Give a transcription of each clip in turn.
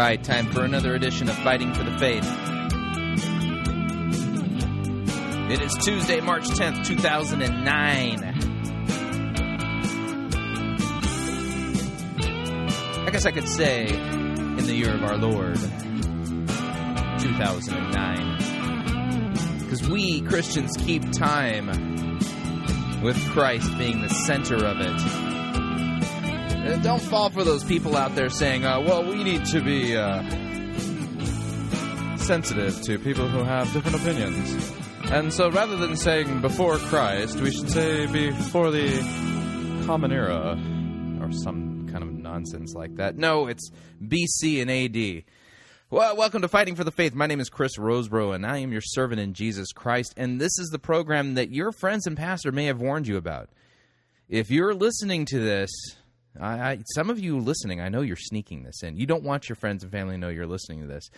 Right, time for another edition of Fighting for the Faith. It is Tuesday, March 10th, 2009. I guess I could say in the year of our Lord, 2009. Because we Christians keep time with Christ being the center of it. Don't fall for those people out there saying, uh, well, we need to be uh, sensitive to people who have different opinions. And so rather than saying before Christ, we should say before the Common Era or some kind of nonsense like that. No, it's BC and AD. Well, welcome to Fighting for the Faith. My name is Chris Rosebrough, and I am your servant in Jesus Christ. And this is the program that your friends and pastor may have warned you about. If you're listening to this, I, I, some of you listening, I know you're sneaking this in. You don't want your friends and family to know you're listening to this.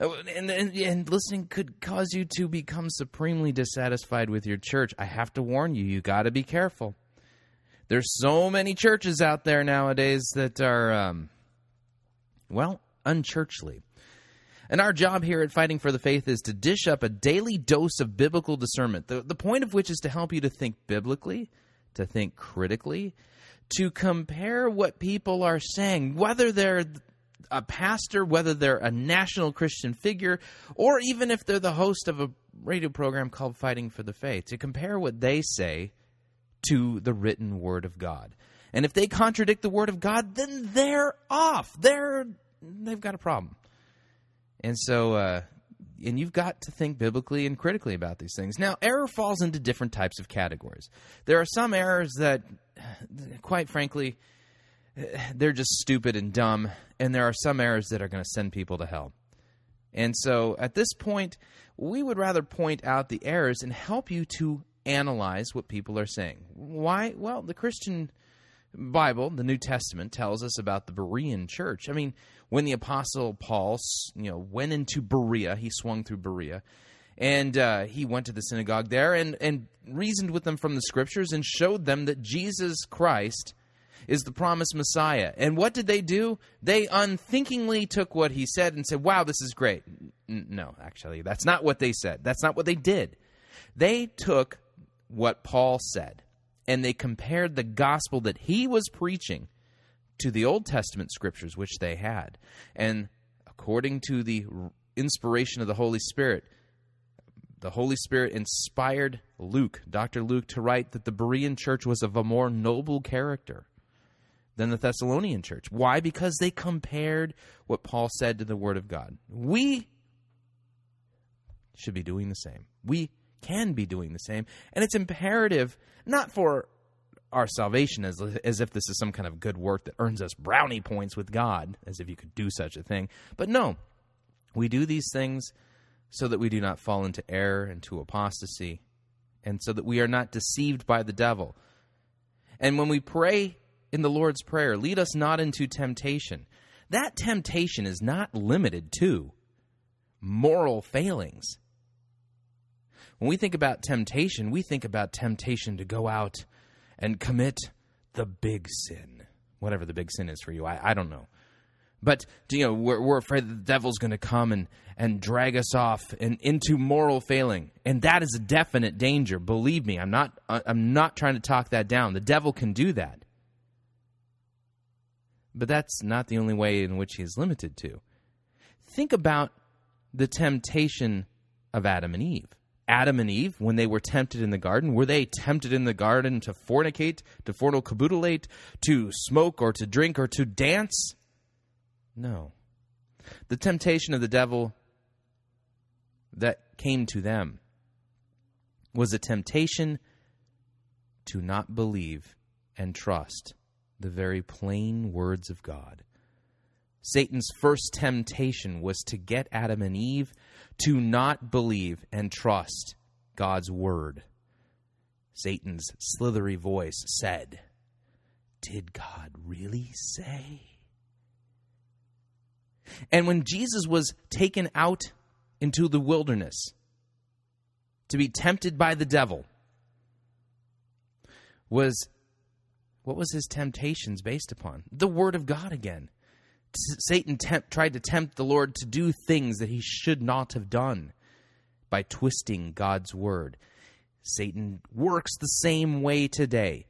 Uh, and, and, and listening could cause you to become supremely dissatisfied with your church. I have to warn you, you got to be careful. There's so many churches out there nowadays that are, um, well, unchurchly. And our job here at Fighting for the Faith is to dish up a daily dose of biblical discernment, the, the point of which is to help you to think biblically, to think critically, to compare what people are saying, whether they're a pastor, whether they're a national Christian figure, or even if they're the host of a radio program called Fighting for the Faith, to compare what they say to the written Word of God. And if they contradict the Word of God, then they're off. They're they've got a problem. And so, uh, and you've got to think biblically and critically about these things. Now, error falls into different types of categories. There are some errors that, quite frankly, they're just stupid and dumb, and there are some errors that are going to send people to hell. And so, at this point, we would rather point out the errors and help you to analyze what people are saying. Why? Well, the Christian Bible, the New Testament, tells us about the Berean church. I mean, when the Apostle Paul, you know, went into Berea, he swung through Berea, and uh, he went to the synagogue there and and reasoned with them from the Scriptures and showed them that Jesus Christ is the promised Messiah. And what did they do? They unthinkingly took what he said and said, "Wow, this is great." N- no, actually, that's not what they said. That's not what they did. They took what Paul said and they compared the gospel that he was preaching to the Old Testament scriptures which they had. And according to the inspiration of the Holy Spirit, the Holy Spirit inspired Luke, Dr. Luke, to write that the Berean church was of a more noble character than the Thessalonian church. Why? Because they compared what Paul said to the Word of God. We should be doing the same. We can be doing the same. And it's imperative, not for our salvation as, as if this is some kind of good work that earns us brownie points with God, as if you could do such a thing. But no, we do these things so that we do not fall into error, and to apostasy, and so that we are not deceived by the devil. And when we pray in the Lord's Prayer, lead us not into temptation, that temptation is not limited to moral failings. When we think about temptation, we think about temptation to go out and commit the big sin, whatever the big sin is for you. I, I don't know. But you know, we're, we're afraid the devil's going to come and, and drag us off and into moral failing, and that is a definite danger. Believe me, I'm not I'm not trying to talk that down. The devil can do that, but that's not the only way in which he is limited to. Think about the temptation of Adam and Eve. Adam and Eve, when they were tempted in the garden, were they tempted in the garden to fornicate, to fornicabutilate, to smoke, or to drink, or to dance? No. The temptation of the devil that came to them was a temptation to not believe and trust the very plain words of God. Satan's first temptation was to get Adam and Eve to not believe and trust God's word. Satan's slithery voice said, Did God really say? And when Jesus was taken out into the wilderness to be tempted by the devil, was what was his temptations based upon? The word of God again. Satan tried to tempt the Lord to do things that he should not have done by twisting God's word. Satan works the same way today.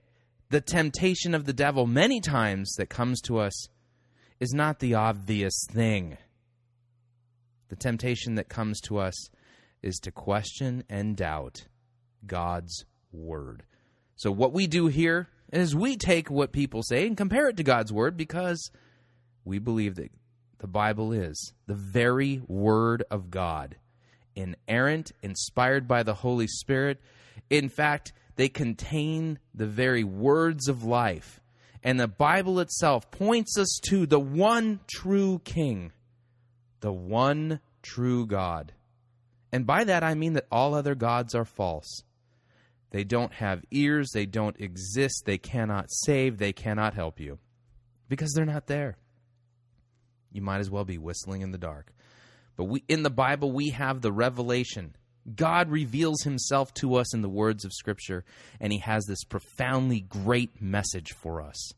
The temptation of the devil, many times, that comes to us is not the obvious thing. The temptation that comes to us is to question and doubt God's word. So, what we do here is we take what people say and compare it to God's word because we believe that the Bible is the very word of God, inerrant, inspired by the Holy Spirit. In fact, they contain the very words of life. And the Bible itself points us to the one true King, the one true God. And by that I mean that all other gods are false. They don't have ears, they don't exist, they cannot save, they cannot help you because they're not there. You might as well be whistling in the dark. But we in the Bible we have the revelation. God reveals himself to us in the words of scripture and he has this profoundly great message for us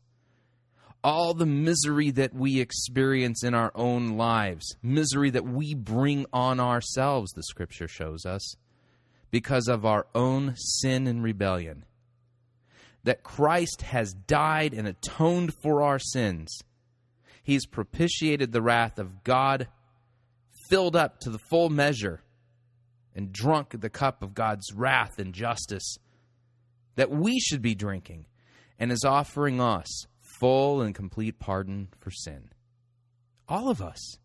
all the misery that we experience in our own lives, misery that we bring on ourselves, the scripture shows us, because of our own sin and rebellion. That Christ has died and atoned for our sins. He's propitiated the wrath of God, filled up to the full measure, and drunk the cup of God's wrath and justice that we should be drinking, and is offering us full and complete pardon for sin. All of us.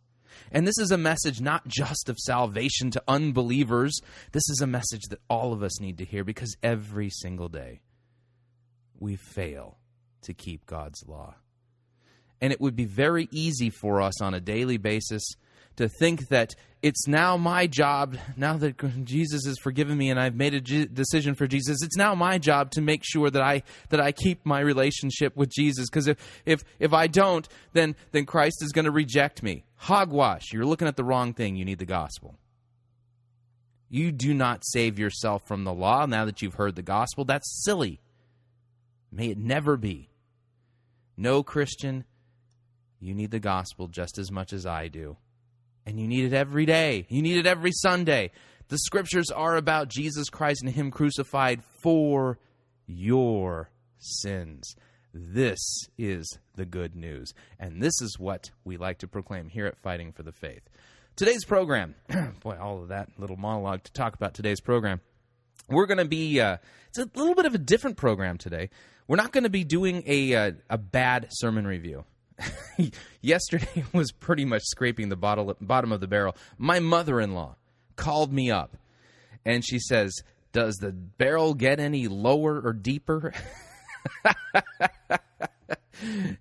And this is a message not just of salvation to unbelievers. This is a message that all of us need to hear because every single day we fail to keep God's law. And it would be very easy for us on a daily basis to think that it's now my job, now that Jesus has forgiven me and I've made a decision for Jesus, it's now my job to make sure that I that I keep my relationship with Jesus because if if if I don't, then then Christ is going to reject me. Hogwash. You're looking at the wrong thing. You need the gospel. You do not save yourself from the law now that you've heard the gospel. That's silly. May it never be. No Christian, you need the gospel just as much as I do and you need it every day. You need it every Sunday. The scriptures are about Jesus Christ and Him crucified for your sins. This is the good news. And this is what we like to proclaim here at Fighting for the Faith. Today's program, boy, all of that little monologue to talk about today's program. We're going to be, uh, it's a little bit of a different program today. We're not going to be doing a, uh, a bad sermon review. yesterday was pretty much scraping the bottle, bottom of the barrel. My mother in law called me up and she says, Does the barrel get any lower or deeper?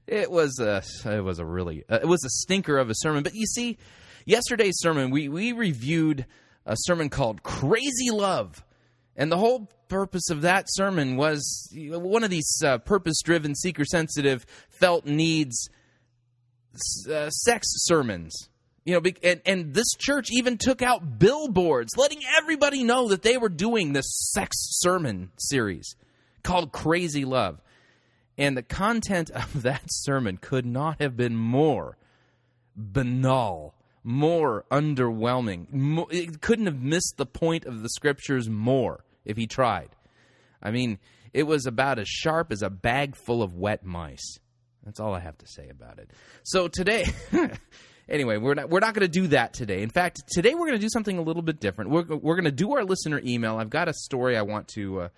it was a it was a really uh, it was a stinker of a sermon but you see yesterday's sermon we we reviewed a sermon called crazy love and the whole purpose of that sermon was one of these uh, purpose driven seeker sensitive felt needs uh, sex sermons. You know, and, and this church even took out billboards letting everybody know that they were doing this sex sermon series called Crazy Love. And the content of that sermon could not have been more banal, more underwhelming. It couldn't have missed the point of the scriptures more if he tried. I mean, it was about as sharp as a bag full of wet mice. That's all I have to say about it. So today, anyway, we're not we're not going to do that today. In fact, today we're going to do something a little bit different. We're we're going to do our listener email. I've got a story I want to uh,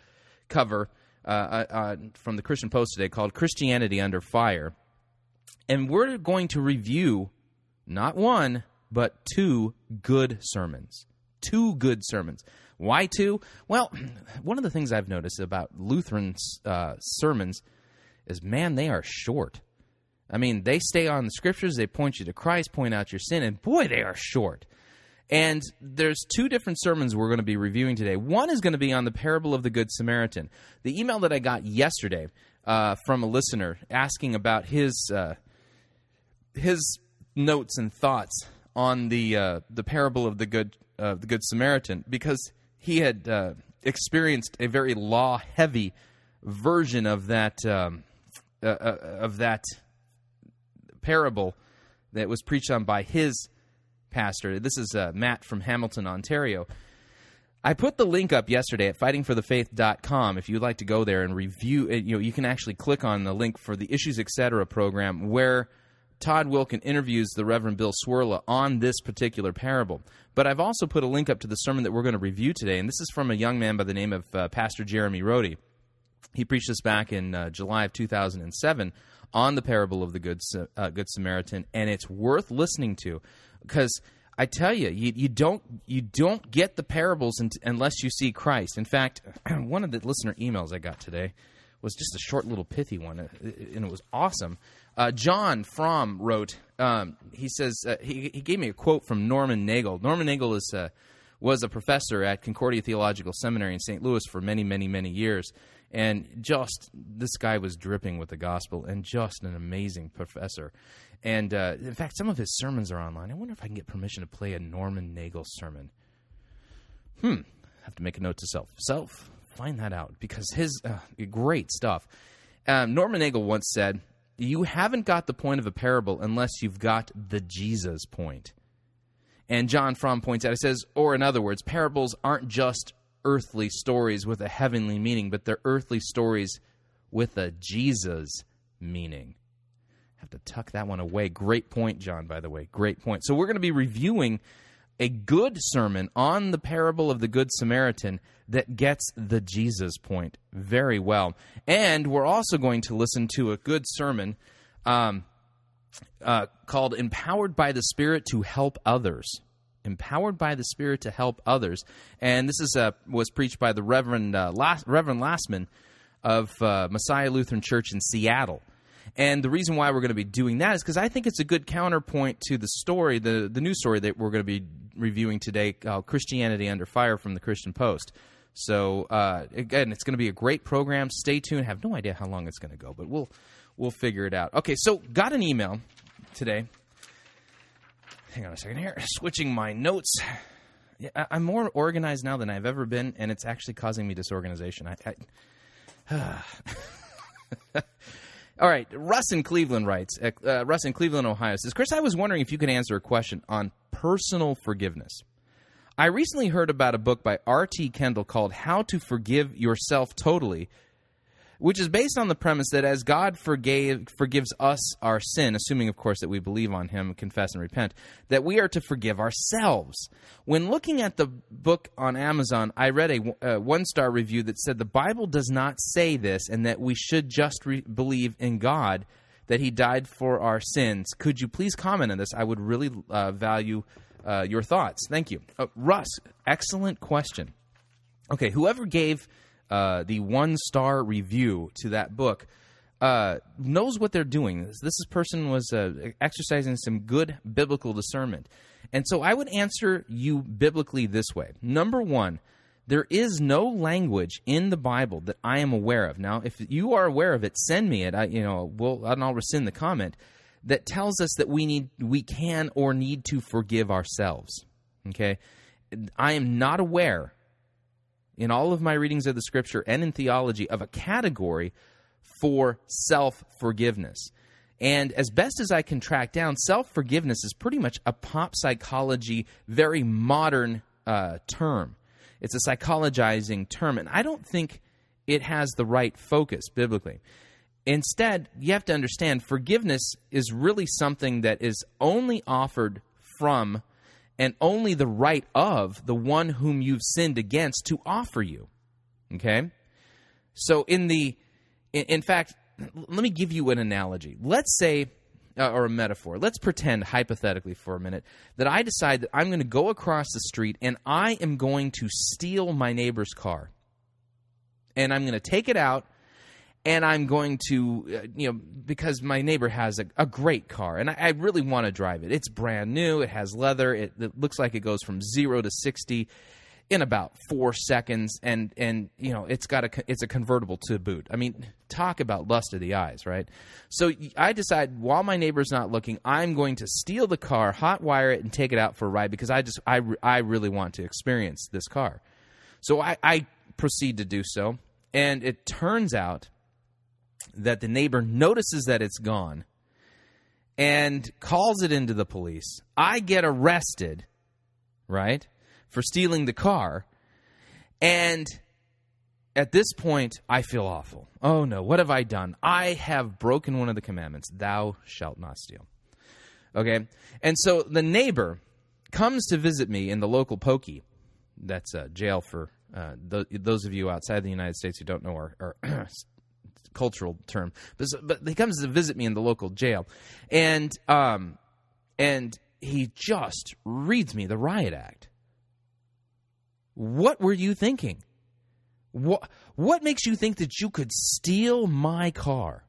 cover uh, uh, uh, from the Christian Post today called "Christianity Under Fire," and we're going to review not one but two good sermons. Two good sermons. Why two? Well, one of the things I've noticed about Lutheran uh, sermons is man, they are short. I mean, they stay on the scriptures, they point you to Christ, point out your sin, and boy, they are short. And there's two different sermons we're going to be reviewing today. One is going to be on the parable of the Good Samaritan. The email that I got yesterday uh, from a listener asking about his uh, his notes and thoughts on the uh, the parable of the good uh, the Good Samaritan because he had uh, experienced a very law heavy version of that um, uh, uh, of that parable that was preached on by his pastor. This is uh, Matt from Hamilton, Ontario. I put the link up yesterday at fightingforthefaith.com if you'd like to go there and review it. You know, you can actually click on the link for the Issues Etc. program where Todd Wilken interviews the Reverend Bill Cwirla on this particular parable. But I've also put a link up to the sermon that we're going to review today, and this is from a young man by the name of uh, Pastor Jeremy Rody. He preached this back in uh, July of 2007 on the parable of the Good, uh, Good Samaritan, and it's worth listening to because I tell you, you, you don't you don't get the parables unless you see Christ. In fact, one of the listener emails I got today was just a short little pithy one, uh, and it was awesome. Uh, John Fromm wrote. Um, he says uh, he he gave me a quote from Norman Nagel. Norman Nagel is uh, was a professor at Concordia Theological Seminary in St. Louis for many many many years, and just this guy was dripping with the gospel and just an amazing professor. And uh, in fact, some of his sermons are online. I wonder if I can get permission to play a Norman Nagel sermon. Hmm. Have to make a note to self. Self, find that out because his uh, great stuff. Um, Norman Nagel once said, "You haven't got the point of a parable unless you've got the Jesus point." And John Fromm points out, he says, or in other words, parables aren't just earthly stories with a heavenly meaning, but they're earthly stories with a Jesus meaning. I Have to tuck that one away. Great point, John, by the way. Great point. So we're going to be reviewing a good sermon on the parable of the Good Samaritan that gets the Jesus point very well. And we're also going to listen to a good sermon um, uh, called Empowered by the Spirit to Help Others. Empowered by the Spirit to Help Others. And this is uh, was preached by the Reverend, uh, Las- Reverend Lassman of uh, Messiah Lutheran Church in Seattle. And the reason why we're going to be doing that is because I think it's a good counterpoint to the story, the, the news story that we're going to be reviewing today Christianity Under Fire from the Christian Post. So uh, again, it's going to be a great program. Stay tuned. I have no idea how long it's going to go, but we'll we'll figure it out. Okay, so got an email today. Hang on a second here. Switching my notes. Yeah, I'm more organized now than I've ever been, and it's actually causing me disorganization. I, I All right, Russ in Cleveland writes. Uh, uh, Russ in Cleveland, Ohio says, Chris, I was wondering if you could answer a question on personal forgiveness. I recently heard about a book by R.T. Kendall called How to Forgive Yourself Totally which is based on the premise that as God forgave, forgives us our sin, assuming, of course, that we believe on Him, confess, and repent, that we are to forgive ourselves. When looking at the book on Amazon, I read a uh, one star review that said the Bible does not say this and that we should just re- believe in God, that He died for our sins. Could you please comment on this? I would really uh, value uh, your thoughts. Thank you. Uh, Russ, excellent question. Okay, whoever gave uh, the one star review to that book uh, knows what they're doing. This, this person was uh, exercising some good biblical discernment. And so I would answer you biblically this way. Number one, there is no language in the Bible that I am aware of. Now, if you are aware of it, send me it. I, you know, we'll, and I'll rescind the comment that tells us that we need, we can or need to forgive ourselves. Okay, I am not aware in all of my readings of the scripture and in theology of a category for self forgiveness. And as best as I can track down, self forgiveness is pretty much a pop psychology, very modern uh, term. It's a psychologizing term, and I don't think it has the right focus biblically. Instead, you have to understand forgiveness is really something that is only offered from and only the right of the one whom you've sinned against to offer you. Okay? So, in the, in, in fact, let me give you an analogy. Let's say, uh, or a metaphor, let's pretend hypothetically for a minute that I decide that I'm going to go across the street and I am going to steal my neighbor's car. And I'm going to take it out and I'm going to, uh, you know, because my neighbor has a, a great car, and I, I really want to drive it. It's brand new. It has leather. It, it, looks like it goes from zero to sixty in about four seconds, and and you know, it's got a it's a convertible to boot. I mean, talk about lust of the eyes, right? So I decide while my neighbor's not looking, I'm going to steal the car, hot wire it, and take it out for a ride because I just I I really want to experience this car. So I, I proceed to do so, and it turns out that the neighbor notices that it's gone and calls it into the police. I get arrested, right, for stealing the car. And at this point, I feel awful. Oh no, what have I done? I have broken one of the commandments Thou shalt not steal. Okay? And so the neighbor comes to visit me in the local pokey. That's a jail for uh, th- those of you outside the United States who don't know our, our cultural term. But, but he comes to visit me in the local jail. And, um, and he just reads me the riot act. What were you thinking? What, what makes you think that you could steal my car?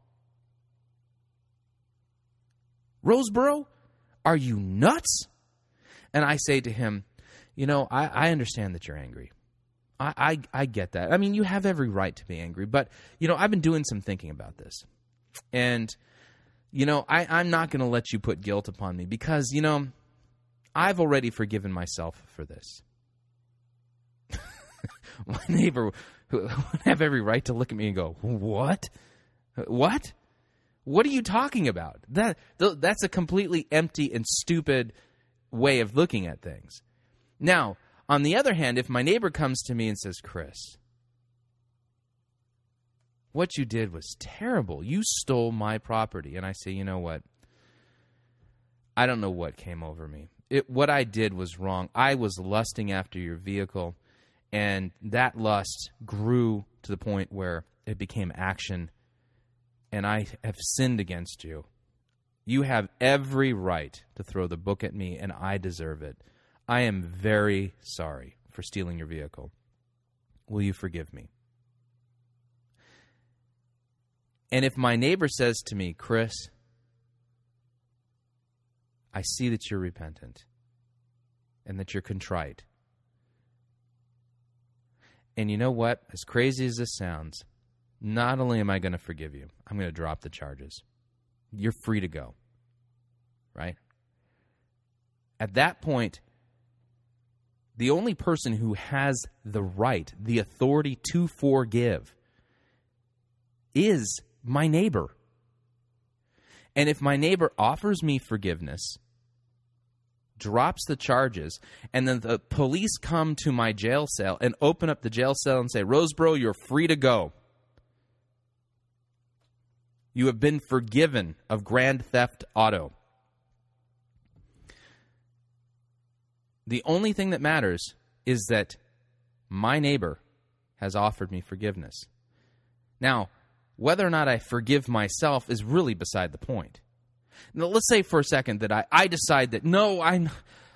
Rosebrough, are you nuts? And I say to him, You know, I, I understand that you're angry. I, I, I get that. I mean, you have every right to be angry, but, you know, I've been doing some thinking about this. And, you know, I, I'm not going to let you put guilt upon me because, you know, I've already forgiven myself for this. My neighbor would have every right to look at me and go, What? What? What are you talking about? That that's a completely empty and stupid way of looking at things. Now, on the other hand, if my neighbor comes to me and says, "Chris, what you did was terrible. You stole my property." And I say, "You know what? I don't know what came over me. It, what I did was wrong. I was lusting after your vehicle, and that lust grew to the point where it became action and I have sinned against you. You have every right to throw the book at me, and I deserve it. I am very sorry for stealing your vehicle. Will you forgive me? And if my neighbor says to me, Chris, I see that you're repentant and that you're contrite. And you know what? As crazy as this sounds, not only am I going to forgive you, I'm going to drop the charges. You're free to go. Right? At that point, the only person who has the right, the authority to forgive, is my neighbor. And if my neighbor offers me forgiveness, drops the charges, and then the police come to my jail cell and open up the jail cell and say, Rosebrough, you're free to go. You have been forgiven of grand theft auto. The only thing that matters is that my neighbor has offered me forgiveness. Now, whether or not I forgive myself is really beside the point. Now, let's say for a second that I, I decide that no, I'm,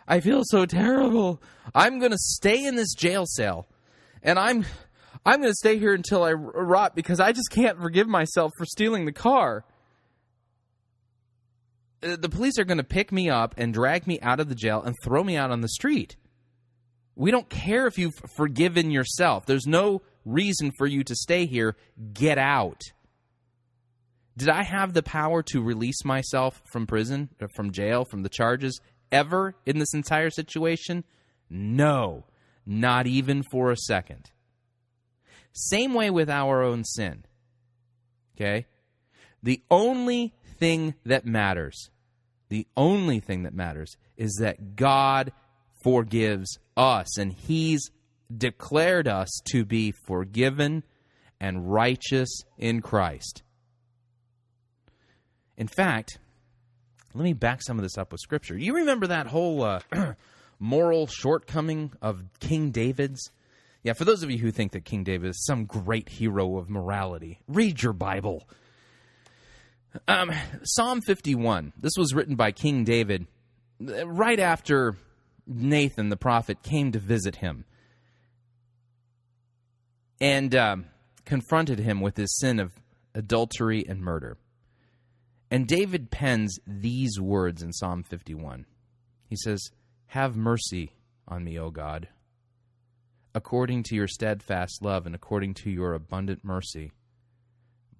I feel so terrible. I'm going to stay in this jail cell and I'm I'm going to stay here until I rot because I just can't forgive myself for stealing the car. Uh, the police are going to pick me up and drag me out of the jail and throw me out on the street. We don't care if you've forgiven yourself. There's no reason for you to stay here. Get out. Did I have the power to release myself from prison, uh, from jail, from the charges ever in this entire situation? No, not even for a second. Same way with our own sin. Okay? The only thing that matters, the only thing that matters is that God forgives us and He's declared us to be forgiven and righteous in Christ. In fact, let me back some of this up with Scripture. You remember that whole uh, moral shortcoming of King David's? Yeah, for those of you who think that King David is some great hero of morality, read your Bible. Um, Psalm 51. This was written by King David right after Nathan the prophet came to visit him and um, confronted him with his sin of adultery and murder. And David pens these words in Psalm 51. He says, Have mercy on me, O God according to your steadfast love and according to your abundant mercy.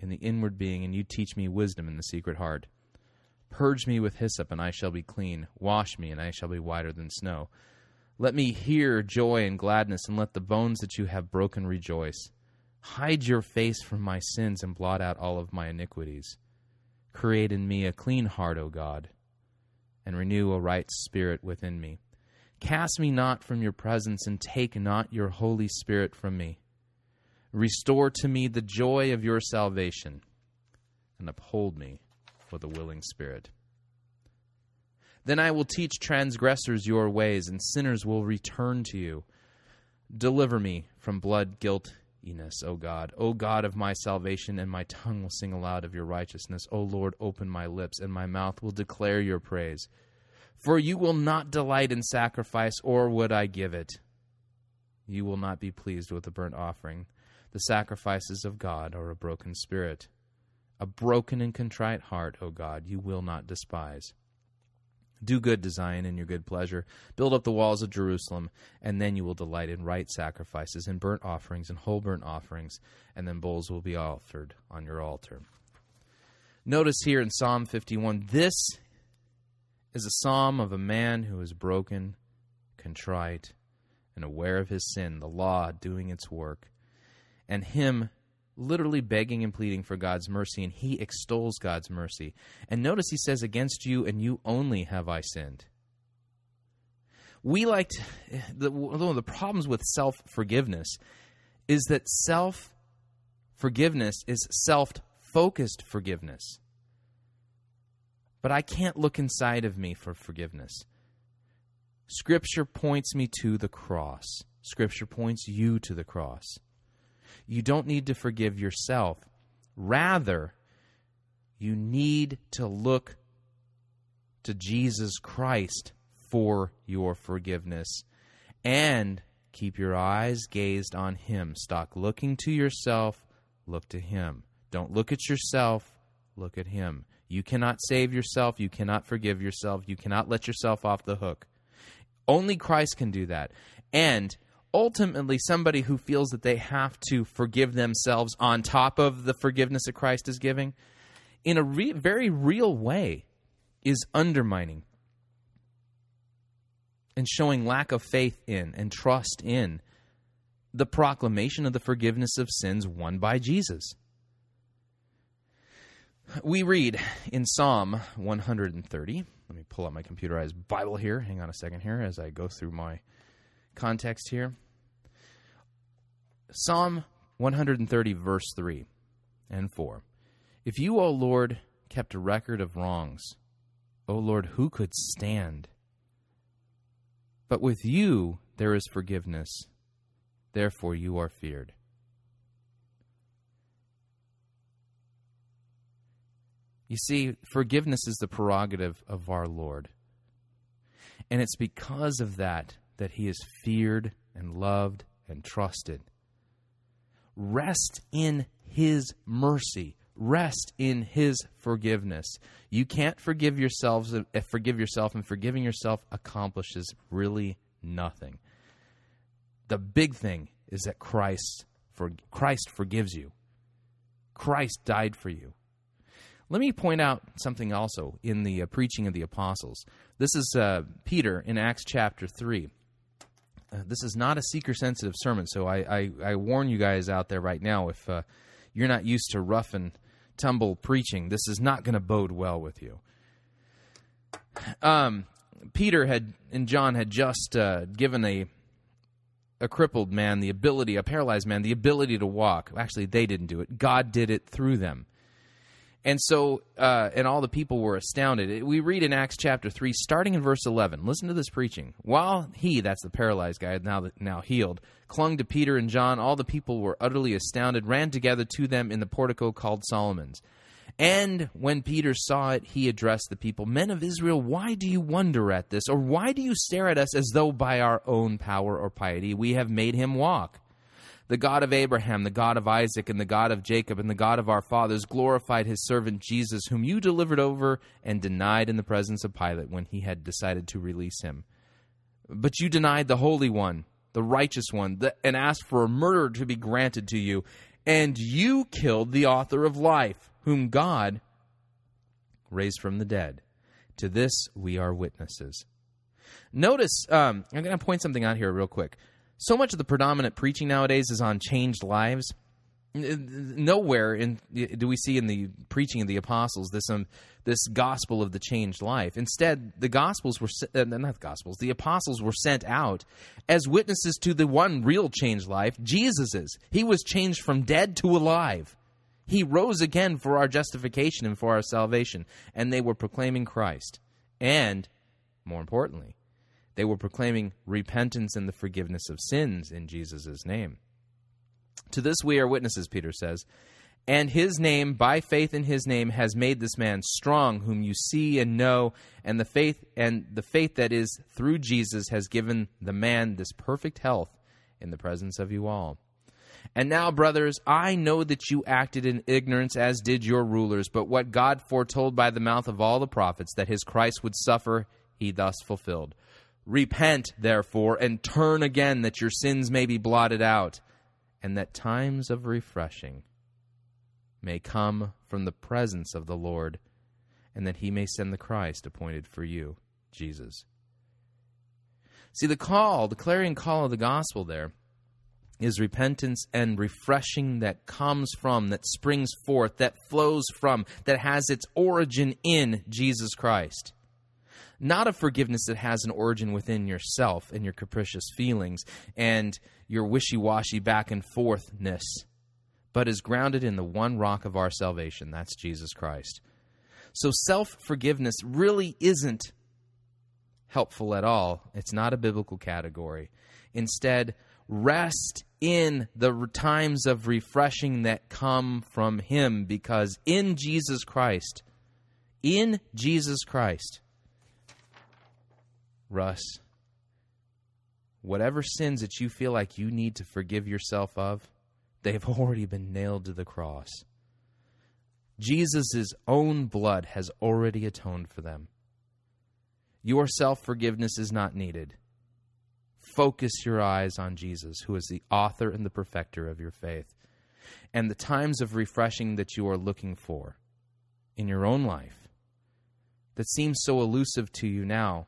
in the inward being, and you teach me wisdom in the secret heart. Purge me with hyssop, and I shall be clean. Wash me, and I shall be whiter than snow. Let me hear joy and gladness, and let the bones that you have broken rejoice. Hide your face from my sins, and blot out all of my iniquities. Create in me a clean heart, O God and renew a right spirit within me. Cast me not from your presence, and take not your Holy Spirit from me. Restore to me the joy of your salvation, and uphold me with a willing spirit. Then I will teach transgressors your ways, and sinners will return to you. Deliver me from blood guilt Enos, O God. O God of my salvation, and my tongue will sing aloud of your righteousness. O Lord, open my lips, and my mouth will declare your praise. For you will not delight in sacrifice, or would I give it. You will not be pleased with a burnt offering. The sacrifices of God are a broken spirit. A broken and contrite heart, O God, you will not despise. Do good Zion in your good pleasure. Build up the walls of Jerusalem, and then you will delight in right sacrifices, and burnt offerings, and whole burnt offerings, and then bulls will be offered on your altar. Notice here in Psalm 51 this is a psalm of a man who is broken, contrite, and aware of his sin, the law doing its work, and him literally begging and pleading for God's mercy, and he extols God's mercy. And notice he says, Against you and you only have I sinned. We like to, the, one of the problems with self forgiveness is that self forgiveness is self focused forgiveness. But I can't look inside of me for forgiveness. Scripture points me to the cross. Scripture points you to the cross. You don't need to forgive yourself. Rather, you need to look to Jesus Christ for your forgiveness and keep your eyes gazed on Him. Stop looking to yourself, look to Him. Don't look at yourself, look at Him. You cannot save yourself. You cannot forgive yourself. You cannot let yourself off the hook. Only Christ can do that. And ultimately somebody who feels that they have to forgive themselves on top of the forgiveness that Christ is giving, in a re- very real way, is undermining and showing lack of faith in and trust in the proclamation of the forgiveness of sins won by Jesus. We read in Psalm 130. Let me pull out my computerized Bible here. Hang on a second here as I go through my context here. Psalm 130, verse 3 and 4. If you, O Lord, kept a record of wrongs, O Lord, who could stand? But with you there is forgiveness, therefore you are feared. You see, forgiveness is the prerogative of our Lord. And it's because of that that he is feared and loved and trusted. Rest in his mercy. Rest in his forgiveness. You can't forgive yourselves forgive yourself and forgiving yourself accomplishes really nothing. The big thing is that Christ for Christ forgives you. Christ died for you. Let me point out something also in the uh, preaching of the apostles. This is uh, Peter in Acts chapter 3. Uh, this is not a seeker sensitive sermon, so I, I, I, warn you guys out there right now if uh, you're not used to rough and tumble preaching, this is not going to bode well with you. Um, Peter had and John had just uh, given a a crippled man the ability, a paralyzed man, the ability to walk. Actually, they didn't do it. God did it through them. And so, uh, and all the people were astounded. We read in Acts chapter 3, starting in verse 11. Listen to this preaching. While he, that's the paralyzed guy, now, now healed, clung to Peter and John, all the people were utterly astounded, ran together to them in the portico called Solomon's. And when Peter saw it, he addressed the people Men of Israel, why do you wonder at this? Or why do you stare at us as though by our own power or piety we have made him walk? The God of Abraham, the God of Isaac, and the God of Jacob, and the God of our fathers glorified his servant Jesus, whom you delivered over and denied in the presence of Pilate when he had decided to release him. But you denied the Holy One, the righteous one, the, and asked for a murder to be granted to you. And you killed the author of life, whom God raised from the dead. To this we are witnesses. Notice, um, I'm going to point something out here real quick so much of the predominant preaching nowadays is on changed lives. Nowhere in do we see in the preaching of the apostles this um, this gospel of the changed life. Instead, the gospels were uh, not the gospels. The apostles were sent out as witnesses to the one real changed life, Jesus's. He was changed from dead to alive. He rose again for our justification and for our salvation, and they were proclaiming Christ. And more importantly, they were proclaiming repentance and the forgiveness of sins in Jesus' name. To this we are witnesses, Peter says. And his name, by faith in his name, has made this man strong, whom you see and know, and the faith and the faith that is through Jesus has given the man this perfect health in the presence of you all. And now, brothers, I know that you acted in ignorance, as did your rulers, but what God foretold by the mouth of all the prophets that his Christ would suffer, he thus fulfilled. Repent, therefore, and turn again, that your sins may be blotted out, and that times of refreshing may come from the presence of the Lord, and that he may send the Christ appointed for you, Jesus. See, the call, the clarion call of the gospel there, is repentance and refreshing that comes from, that springs forth, that flows from, that has its origin in Jesus Christ not a forgiveness that has an origin within yourself and your capricious feelings and your wishy washy back and forthness, but is grounded in the one rock of our salvation. That's Jesus Christ. So self forgiveness really isn't helpful at all. It's not a biblical category. Instead, rest in the times of refreshing that come from Him because in Jesus Christ, in Jesus Christ, Russ, whatever sins that you feel like you need to forgive yourself of, they've already been nailed to the cross. Jesus' own blood has already atoned for them. Your self forgiveness is not needed. Focus your eyes on Jesus, who is the author and the perfecter of your faith, and the times of refreshing that you are looking for in your own life that seems so elusive to you now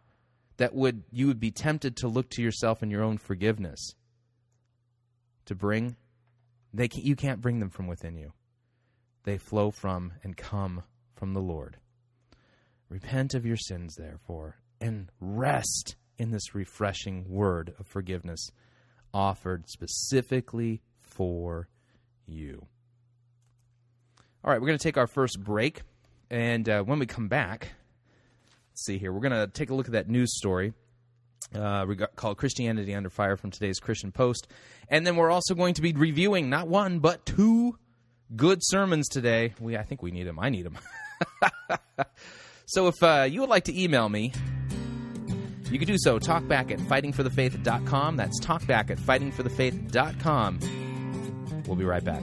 that would you would be tempted to look to yourself and your own forgiveness to bring they can, you can't bring them from within you. They flow from and come from the lord. Repent of your sins therefore and rest in this refreshing word of forgiveness offered specifically for you. All right we're going to take our first break and uh, when we come back Let's see here. We're going to take a look at that news story uh, called Christianity Under Fire from today's Christian Post. And then we're also going to be reviewing not one, but two good sermons today. We, I think we need them. I need them. so if uh, you would like to email me, you can do so. Talkback at fightingforthefaith.com. That's talkback at fightingforthefaith.com. We'll be right back.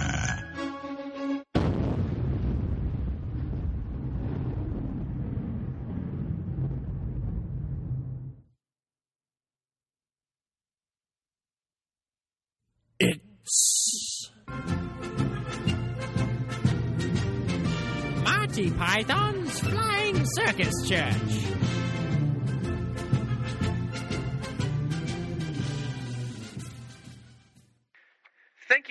Python's Flying Circus Church.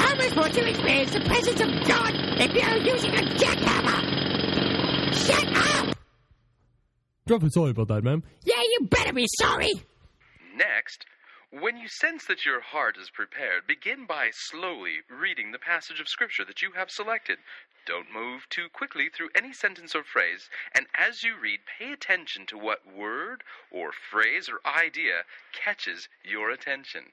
How am I supposed to experience the presence of God if you're using a jackhammer? Shut up! Drop sorry about that, ma'am. Yeah, you better be sorry! Next, when you sense that your heart is prepared, begin by slowly reading the passage of Scripture that you have selected. Don't move too quickly through any sentence or phrase, and as you read, pay attention to what word or phrase or idea catches your attention.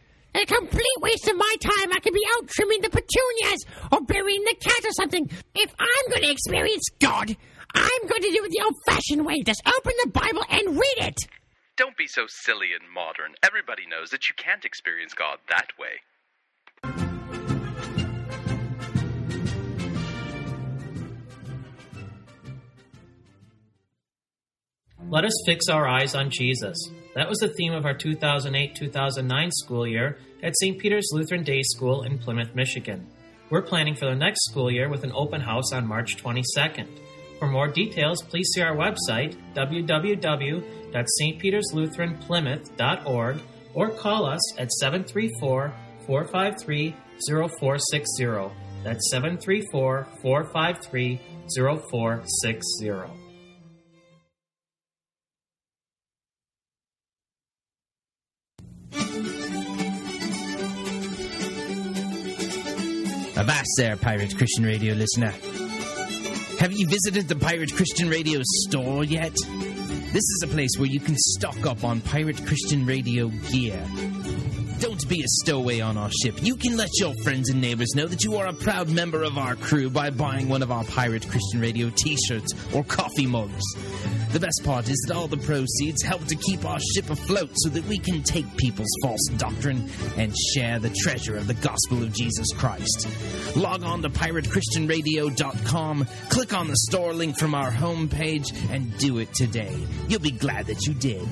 A complete waste of my time. I could be out trimming the petunias or burying the cat or something. If I'm going to experience God, I'm going to do it the old fashioned way. Just open the Bible and read it. Don't be so silly and modern. Everybody knows that you can't experience God that way. Let us fix our eyes on Jesus. That was the theme of our 2008 2009 school year at St. Peter's Lutheran Day School in Plymouth, Michigan. We're planning for the next school year with an open house on March 22nd. For more details, please see our website, www.stpeterslutheranplymouth.org, or call us at 734 453 0460. That's 734 453 0460. Avast there, Pirate Christian Radio listener. Have you visited the Pirate Christian Radio store yet? This is a place where you can stock up on Pirate Christian Radio gear. Don't be a stowaway on our ship. You can let your friends and neighbors know that you are a proud member of our crew by buying one of our Pirate Christian Radio t shirts or coffee mugs. The best part is that all the proceeds help to keep our ship afloat so that we can take people's false doctrine and share the treasure of the gospel of Jesus Christ. Log on to piratechristianradio.com, click on the store link from our homepage, and do it today. You'll be glad that you did.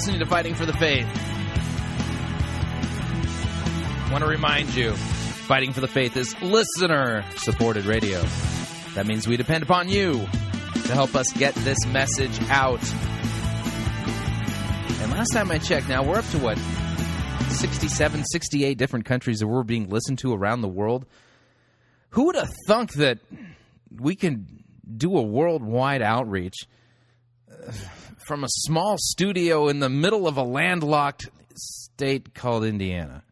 Listening to Fighting for the Faith. Want to remind you, Fighting for the Faith is listener supported radio. That means we depend upon you to help us get this message out. And last time I checked, now we're up to what? 67, 68 different countries that we're being listened to around the world. Who would have thunk that we can do a worldwide outreach from a small studio in the middle of a landlocked state called Indiana?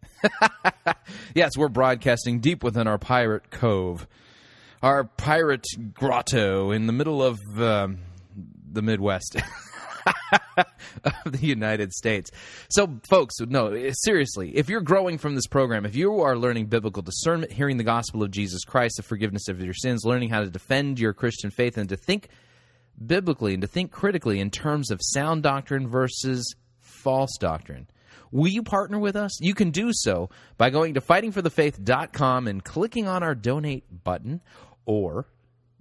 yes, we're broadcasting deep within our pirate cove, our pirate grotto in the middle of um, the Midwest. of the United States. So, folks, no, seriously, if you're growing from this program, if you are learning biblical discernment, hearing the gospel of Jesus Christ, the forgiveness of your sins, learning how to defend your Christian faith, and to think biblically and to think critically in terms of sound doctrine versus false doctrine. Will you partner with us? You can do so by going to fightingforthefaith.com and clicking on our donate button, or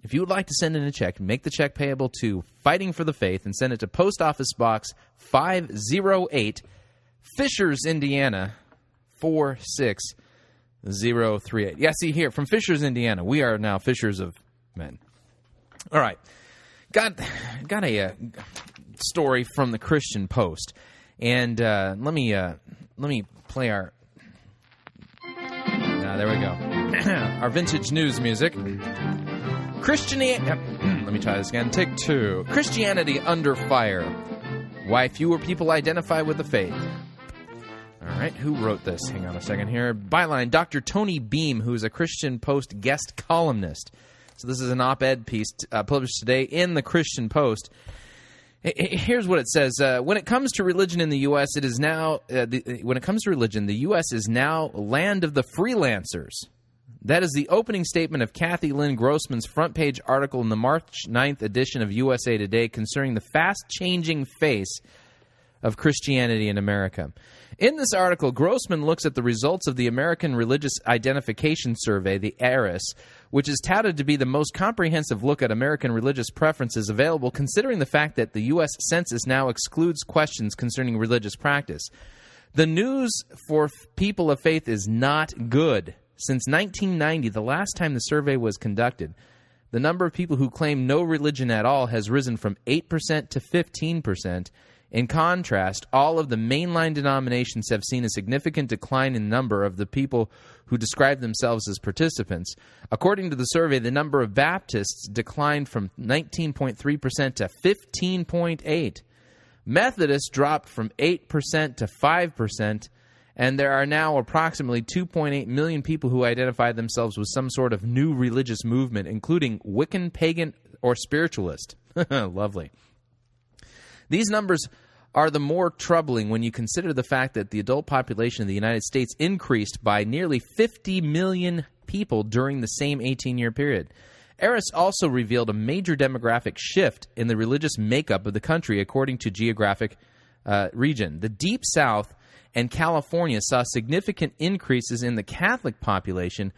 if you would like to send in a check, make the check payable to Fighting for the Faith and send it to Post Office Box 508, Fishers, Indiana 46038. Yeah, see here, from Fishers, Indiana, we are now Fishers of Men. All right. Got, got a uh, story from the Christian Post. And uh, let me uh, let me play our. Ah, there we go. our vintage news music. Christianity. Let me try this again. Take two. Christianity under fire. Why fewer people identify with the faith. All right, who wrote this? Hang on a second here. Byline Dr. Tony Beam, who is a Christian Post guest columnist. So this is an op ed piece uh, published today in the Christian Post. Here's what it says: uh, When it comes to religion in the U.S., it is now. Uh, the, when it comes to religion, the U.S. is now land of the freelancers. That is the opening statement of Cathy Lynn Grossman's front page article in the March 9th edition of USA Today concerning the fast changing face of Christianity in America. In this article, Grossman looks at the results of the American Religious Identification Survey, the ARIS, which is touted to be the most comprehensive look at American religious preferences available, considering the fact that the U.S. Census now excludes questions concerning religious practice. The news for people of faith is not good. Since 1990, the last time the survey was conducted, the number of people who claim no religion at all has risen from 8% to 15%. In contrast, all of the mainline denominations have seen a significant decline in number of the people who describe themselves as participants. According to the survey, the number of Baptists declined from 19.3% to 15.8. Methodists dropped from 8% to 5%, and there are now approximately 2.8 million people who identify themselves with some sort of new religious movement, including Wiccan, pagan, or spiritualist. Lovely. These numbers are the more troubling when you consider the fact that the adult population of the United States increased by nearly 50 million people during the same 18 year period. ARIS also revealed a major demographic shift in the religious makeup of the country according to geographic uh, region. The Deep South and California saw significant increases in the Catholic population,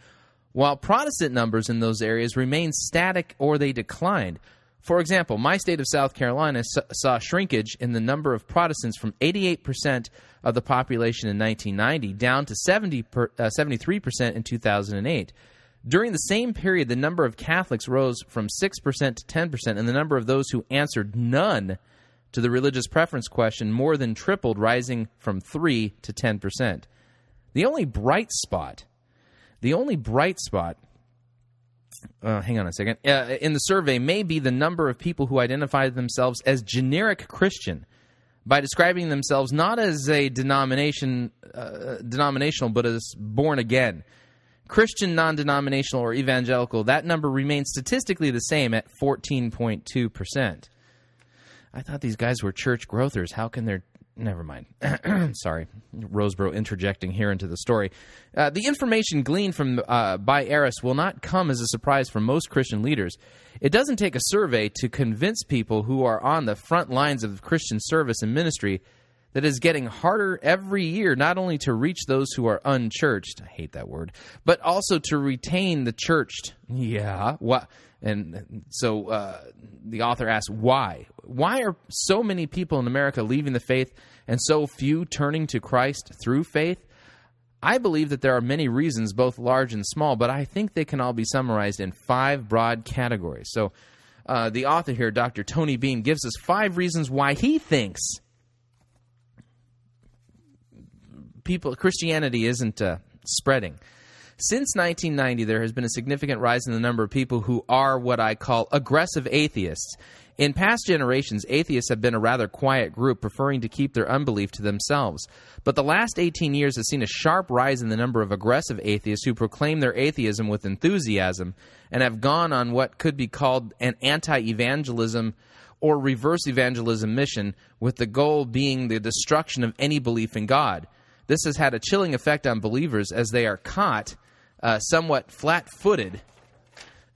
while Protestant numbers in those areas remained static or they declined. For example, my state of South Carolina saw shrinkage in the number of Protestants from 88% of the population in 1990 down to 70 per, uh, 73% in 2008. During the same period, the number of Catholics rose from 6% to 10%, and the number of those who answered none to the religious preference question more than tripled, rising from 3 to 10%. The only bright spot, the only bright spot uh, hang on a second, uh, in the survey may be the number of people who identify themselves as generic Christian. by describing themselves not as a denomination, uh, denominational, but as born again. Christian, non denominational, or evangelical, that number remains statistically the same at 14.2%. I thought these guys were church growthers. How can there Never mind. Sorry, Rosebrough interjecting here into the story. Uh, the information gleaned from uh, by ARIS will not come as a surprise for most Christian leaders. It doesn't take a survey to convince people who are on the front lines of Christian service and ministry that is getting harder every year, not only to reach those who are unchurched, I hate that word, but also to retain the churched. Yeah, what? And so uh, the author asks, why? Why are so many people in America leaving the faith and so few turning to Christ through faith? I believe that there are many reasons, both large and small, but I think they can all be summarized in five broad categories. So uh, the author here, Dr. Tony Beam, gives us five reasons why he thinks people Christianity isn't uh, spreading. Since 1990, there has been a significant rise in the number of people who are what I call aggressive atheists. In past generations, atheists have been a rather quiet group, preferring to keep their unbelief to themselves. But the last 18 years has seen a sharp rise in the number of aggressive atheists who proclaim their atheism with enthusiasm and have gone on what could be called an anti evangelism or reverse evangelism mission, with the goal being the destruction of any belief in God. This has had a chilling effect on believers as they are caught uh, somewhat flat footed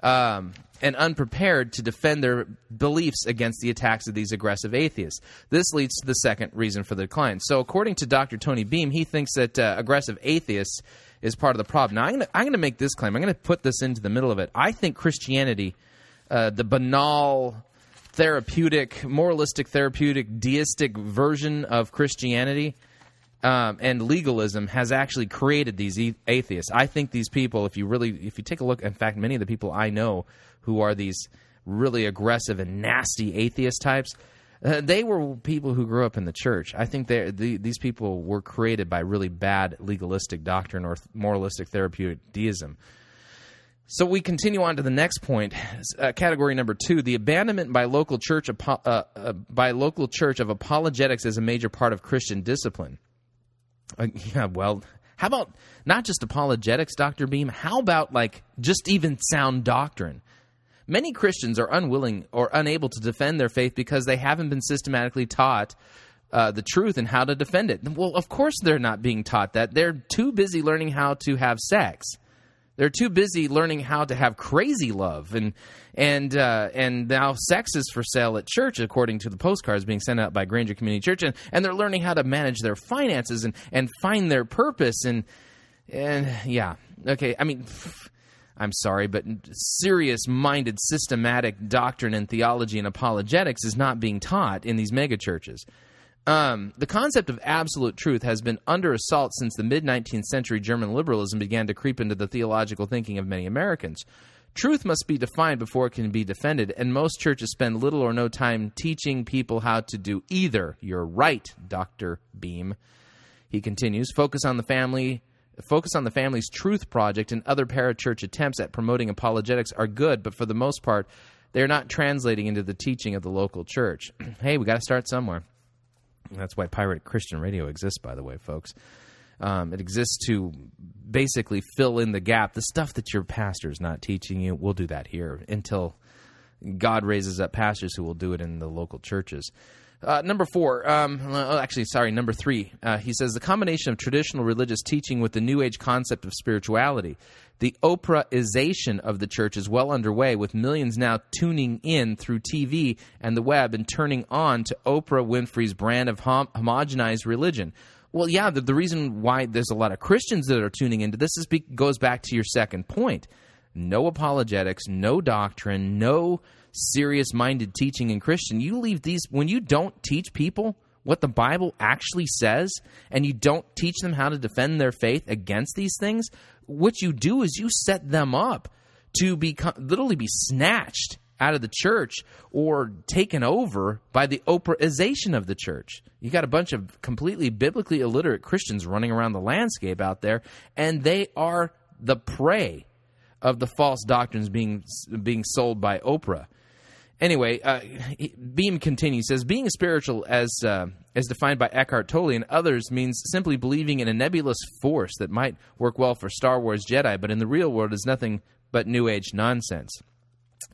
um, and unprepared to defend their beliefs against the attacks of these aggressive atheists. This leads to the second reason for the decline. So, according to Dr. Tony Beam, he thinks that uh, aggressive atheists is part of the problem. Now, I'm going to make this claim. I'm going to put this into the middle of it. I think Christianity, uh, the banal, therapeutic, moralistic, therapeutic, deistic version of Christianity, um, and legalism has actually created these e- atheists. I think these people, if you really, if you take a look, in fact, many of the people I know who are these really aggressive and nasty atheist types, uh, they were people who grew up in the church. I think the, these people were created by really bad legalistic doctrine or moralistic therapeutic deism. So we continue on to the next point, uh, category number two: the abandonment by local church uh, uh, by local church of apologetics as a major part of Christian discipline. Uh, yeah, well, how about not just apologetics, Dr. Beam? How about like just even sound doctrine? Many Christians are unwilling or unable to defend their faith because they haven't been systematically taught uh, the truth and how to defend it. Well, of course they're not being taught that. They're too busy learning how to have sex. They're too busy learning how to have crazy love, and and uh, and now sex is for sale at church, according to the postcards being sent out by Granger Community Church, and, and they're learning how to manage their finances and, and find their purpose, and and yeah, okay. I mean, I'm sorry, but serious-minded, systematic doctrine and theology and apologetics is not being taught in these megachurches. Um, the concept of absolute truth has been under assault since the mid 19th century German liberalism began to creep into the theological thinking of many Americans. Truth must be defined before it can be defended, and most churches spend little or no time teaching people how to do either. You're right, Dr. Beam. He continues, focus on the family focus on the family's truth project and other parachurch attempts at promoting apologetics are good, but for the most part, they're not translating into the teaching of the local church. hey, we got to start somewhere. That's why Pirate Christian Radio exists, by the way, folks. Um, it exists to basically fill in the gap. The stuff that your pastor is not teaching you, we'll do that here until God raises up pastors who will do it in the local churches. Uh, number four, um, oh, actually, sorry, number three. Uh, he says the combination of traditional religious teaching with the New Age concept of spirituality. The Oprahization of the church is well underway, with millions now tuning in through TV and the web and turning on to Oprah Winfrey's brand of hom- homogenized religion. Well, yeah, the, the, reason why there's a lot of Christians that are tuning into this is be- goes back to your second point. No apologetics, no doctrine, no serious minded teaching in Christian. You leave these when you don't teach people what the Bible actually says and you don't teach them how to defend their faith against these things, what you do is you set them up to be literally be snatched out of the church or taken over by the Oprahization of the church. You got a bunch of completely biblically illiterate Christians running around the landscape out there, and they are the prey of the false doctrines being being sold by Oprah. Anyway, uh, Beam continues says being spiritual as uh, as defined by Eckhart Tolle and others means simply believing in a nebulous force that might work well for Star Wars Jedi, but in the real world is nothing but New Age nonsense.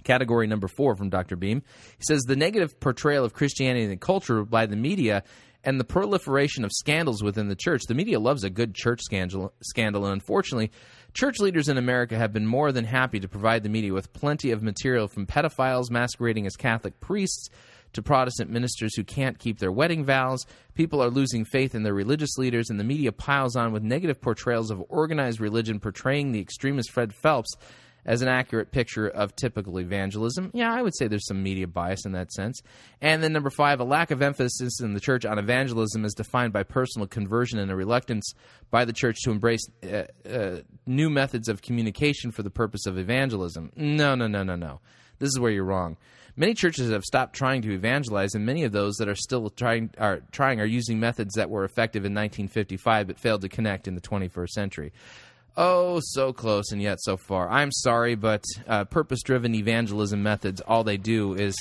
Category number four from Dr. Beam. He says the negative portrayal of Christianity and culture by the media and the proliferation of scandals within the church. The media loves a good church scandal, scandal and unfortunately, church leaders in America have been more than happy to provide the media with plenty of material from pedophiles masquerading as Catholic priests to Protestant ministers who can't keep their wedding vows. People are losing faith in their religious leaders, and the media piles on with negative portrayals of organized religion portraying the extremist Fred Phelps as an accurate picture of typical evangelism. Yeah, I would say there's some media bias in that sense. And then number five, a lack of emphasis in the church on evangelism is defined by personal conversion and a reluctance by the church to embrace uh, uh, new methods of communication for the purpose of evangelism. No, no, no, no, no. This is where you're wrong. Many churches have stopped trying to evangelize, and many of those that are still trying are trying are using methods that were effective in 1955 but failed to connect in the 21st century. Oh, so close and yet so far. I'm sorry, but uh, purpose driven evangelism methods, all they do is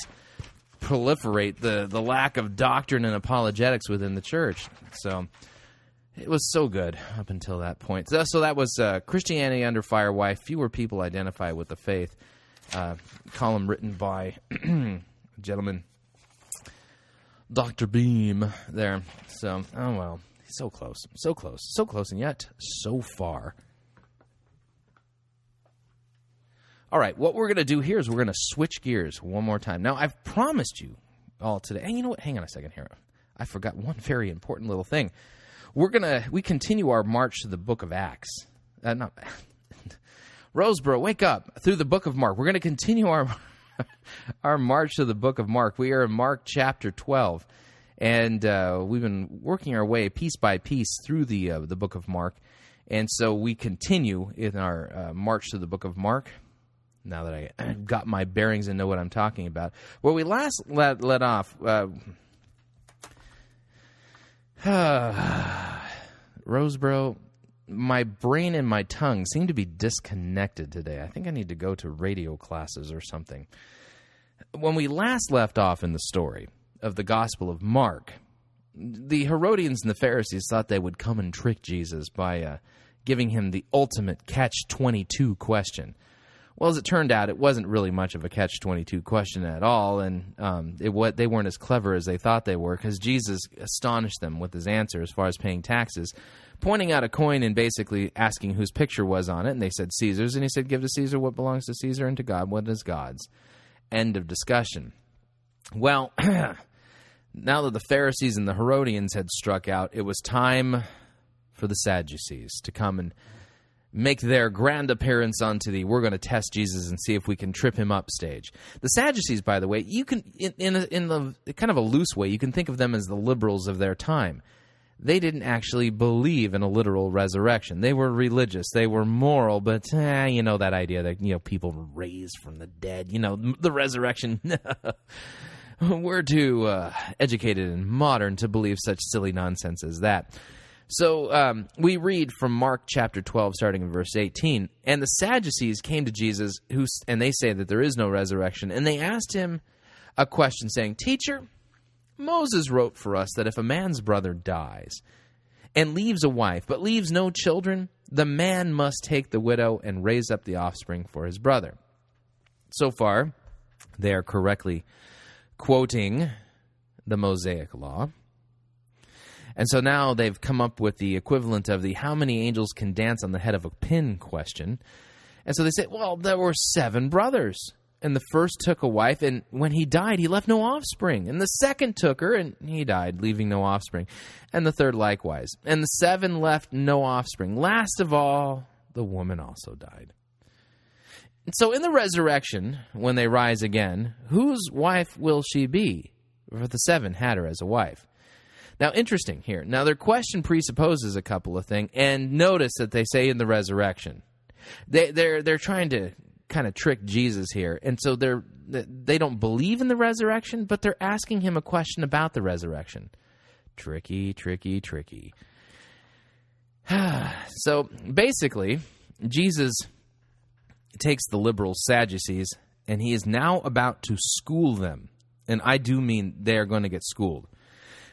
proliferate the, the lack of doctrine and apologetics within the church. So it was so good up until that point. So, so that was uh, Christianity Under Fire Why Fewer People Identify with the Faith. Uh, column written by gentleman, Dr. Beam, there. So, oh well. So close. So close. So close, and yet so far. All right, what we're going to do here is we're going to switch gears one more time. Now, I've promised you all today. And you know what? Hang on a second here. I forgot one very important little thing. We're going to we continue our march to the book of Acts. Uh, not Rosebrough, wake up through the book of Mark. We're going to continue our our march to the book of Mark. We are in Mark chapter 12. And uh, we've been working our way piece by piece through the uh, the book of Mark. And so we continue in our uh, march to the book of Mark now that I got my bearings and know what I'm talking about. Where we last let, let off, uh, Rosebrough, my brain and my tongue seem to be disconnected today. I think I need to go to radio classes or something. When we last left off in the story of the Gospel of Mark, the Herodians and the Pharisees thought they would come and trick Jesus by uh, giving him the ultimate catch 22 question. Well, as it turned out, it wasn't really much of a catch twenty two question at all, and um, it what they weren't as clever as they thought they were because Jesus astonished them with his answer as far as paying taxes, pointing out a coin and basically asking whose picture was on it, and they said Caesar's, and he said, "Give to Caesar what belongs to Caesar, and to God what is God's." End of discussion. Well, now that the Pharisees and the Herodians had struck out, it was time for the Sadducees to come and make their grand appearance onto the we're going to test Jesus and see if we can trip him up stage. The Sadducees, by the way, you can in in, a, in the kind of a loose way, you can think of them as the liberals of their time. They didn't actually believe in a literal resurrection. They were religious, they were moral, but eh, you know that idea that you know people raised from the dead, you know the resurrection. we're too uh, educated and modern to believe such silly nonsense as that. So um, we read from Mark chapter 12, starting in verse 18. And the Sadducees came to Jesus, who, and they say that there is no resurrection. And they asked him a question, saying, Teacher, Moses wrote for us that if a man's brother dies and leaves a wife, but leaves no children, the man must take the widow and raise up the offspring for his brother. So far, they are correctly quoting the Mosaic law. And so now they've come up with the equivalent of the how many angels can dance on the head of a pin question. And so they say, well, there were seven brothers. And the first took a wife, and when he died, he left no offspring. And the second took her, and he died, leaving no offspring. And the third likewise. And the seven left no offspring. Last of all, the woman also died. And so in the resurrection, when they rise again, whose wife will she be? For the seven had her as a wife. Now, interesting here. Now, their question presupposes a couple of things, and notice that they say in the resurrection. They, they're they're trying to kind of trick Jesus here, and so they're they don't believe in the resurrection, but they're asking him a question about the resurrection. Tricky, tricky, tricky. so basically, Jesus takes the liberal Sadducees and he is now about to school them. And I do mean they are going to get schooled.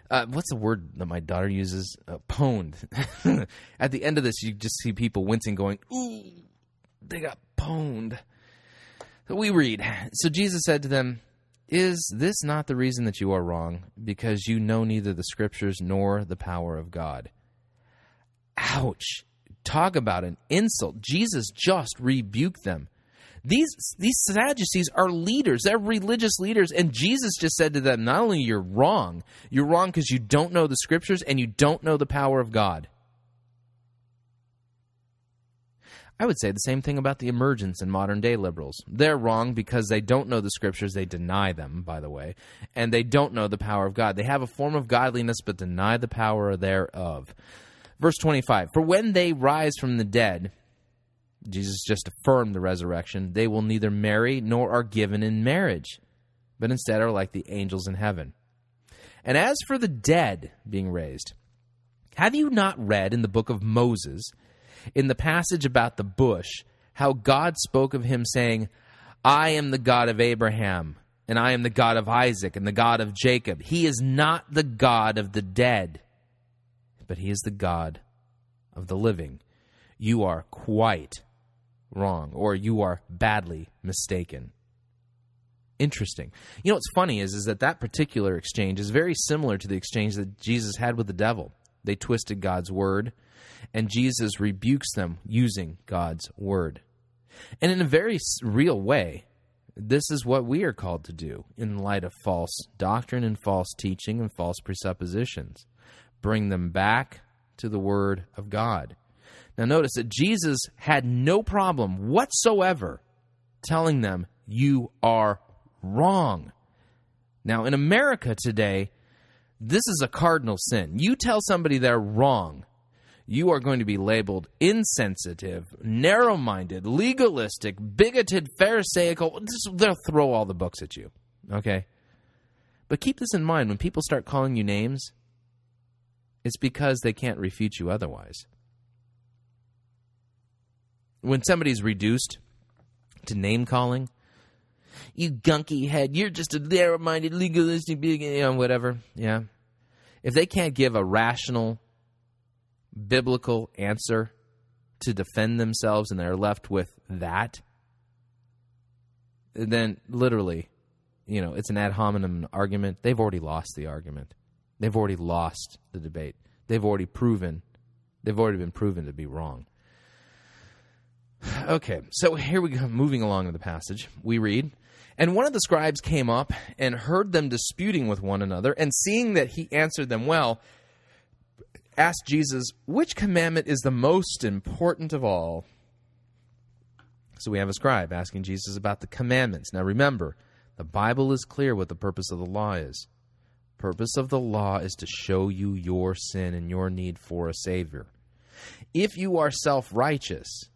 Uh, what's the word that my daughter uses? Uh, pwned. At the end of this, you just see people wincing, going, "Ooh, they got pwned." So we read. So Jesus said to them, "Is this not the reason that you are wrong? Because you know neither the Scriptures nor the power of God." Ouch! Talk about an insult. Jesus just rebuked them. These these Sadducees are leaders. They're religious leaders, and Jesus just said to them, "Not only you're wrong, you're wrong because you don't know the scriptures and you don't know the power of God." I would say the same thing about the emergence in modern day liberals. They're wrong because they don't know the scriptures, they deny them, by the way, and they don't know the power of God. They have a form of godliness but deny the power thereof. Verse 25 For when they rise from the dead, Jesus just affirmed the resurrection, they will neither marry nor are given in marriage, but instead are like the angels in heaven. And as for the dead being raised, have you not read in the book of Moses, in the passage about the bush, how God spoke of him, saying, I am the God of Abraham, and I am the God of Isaac, and the God of Jacob. He is not the God of the dead, but he is the God of the living. You are quite wrong, or you are badly mistaken. Interesting. You know what's funny is is that that particular exchange is very similar to the exchange that Jesus had with the devil. They twisted God's word, and Jesus rebukes them using God's word. And in a very real way, this is what we are called to do in light of false doctrine and false teaching and false presuppositions. Bring them back to the word of God. Now, notice that Jesus had no problem whatsoever telling them, You are wrong. Now, in America today, this is a cardinal sin. You tell somebody they're wrong, you are going to be labeled insensitive, narrow minded, legalistic, bigoted, Pharisaical. They'll throw all the books at you. Okay? But keep this in mind when people start calling you names, it's because they can't refute you otherwise when somebody's reduced to name calling, you gunky head, you're just a narrow minded, legalistic, you know, whatever. Yeah. If they can't give a rational, biblical answer to defend themselves and they're left with that, then literally, you know, it's an ad hominem argument. They've already lost the argument. They've already lost the debate. They've already proven, they've already been proven to be wrong. Okay, so here we go, moving along in the passage. We read, And one of the scribes came up and heard them disputing with one another, and seeing that he answered them well, asked Jesus, Which commandment is the most important of all? So we have a scribe asking Jesus about the commandments. Now remember, the Bible is clear what the purpose of the law is. Purpose of the law is to show you your sin and your need for a savior. If you are self-righteous,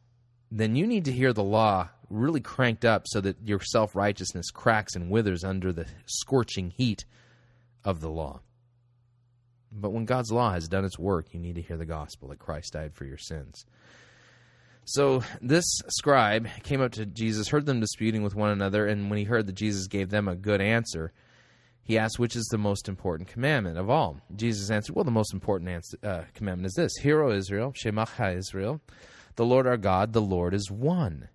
then you need to hear the law really cranked up so that your self righteousness cracks and withers under the scorching heat of the law. But when God's law has done its work, you need to hear the gospel that Christ died for your sins. So this scribe came up to Jesus, heard them disputing with one another, and when he heard that Jesus gave them a good answer, he asked, Which is the most important commandment of all? Jesus answered, Well, the most important answer, uh, commandment is this Hear, O Israel, Shema Israel. The Lord our God, the Lord is one.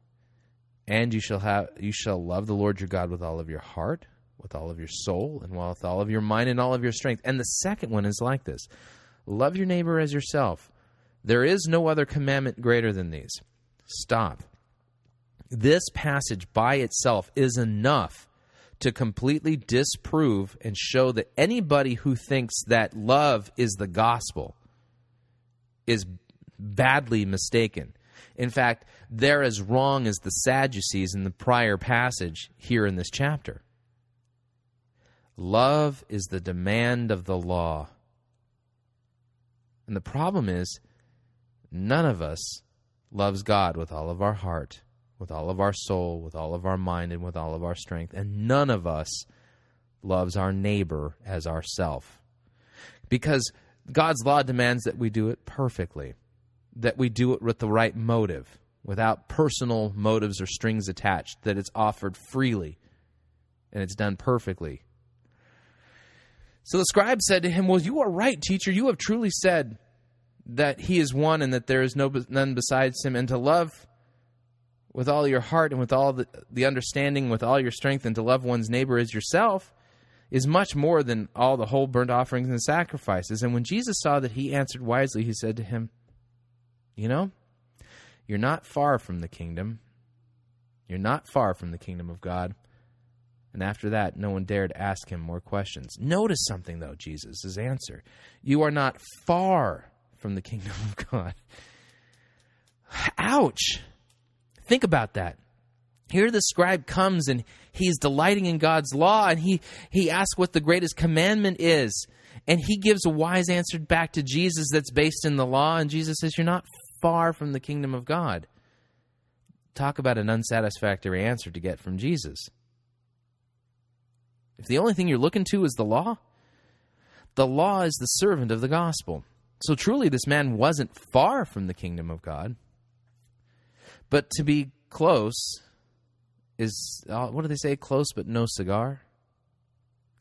And you shall have you shall love the Lord your God with all of your heart, with all of your soul, and with all of your mind and all of your strength. And the second one is like this. Love your neighbor as yourself. There is no other commandment greater than these. Stop. This passage by itself is enough to completely disprove and show that anybody who thinks that love is the gospel is badly mistaken. In fact, they're as wrong as the Sadducees in the prior passage here in this chapter. Love is the demand of the law. And the problem is, none of us loves God with all of our heart, with all of our soul, with all of our mind, and with all of our strength. And none of us loves our neighbor as ourself. Because God's law demands that we do it perfectly that we do it with the right motive. without personal motives or strings attached, that it's offered freely and it's done perfectly. So the scribe said to him, Well, you are right, teacher. You have truly said that he is one and that there is no none besides him, and to love with all your heart and with all the, the understanding, with all your strength, and to love one's neighbor as yourself is much more than all the whole burnt offerings and sacrifices. And when Jesus saw that he answered wisely, he said to him, You know, you're not far from the kingdom. You're not far from the kingdom of God. And after that, no one dared ask him more questions. Notice something, though, Jesus' answer. You are not far from the kingdom of God. Ouch! Think about that. Here the scribe comes and he's delighting in God's law and he, he asks what the greatest commandment is. And he gives a wise answer back to Jesus that's based in the law. And Jesus says, You're not far from the kingdom of God. Talk about an unsatisfactory answer to get from Jesus. If the only thing you're looking to is the law, the law is the servant of the gospel. So truly, this man wasn't far from the kingdom of God. But to be close is uh, what do they say? Close but no cigar.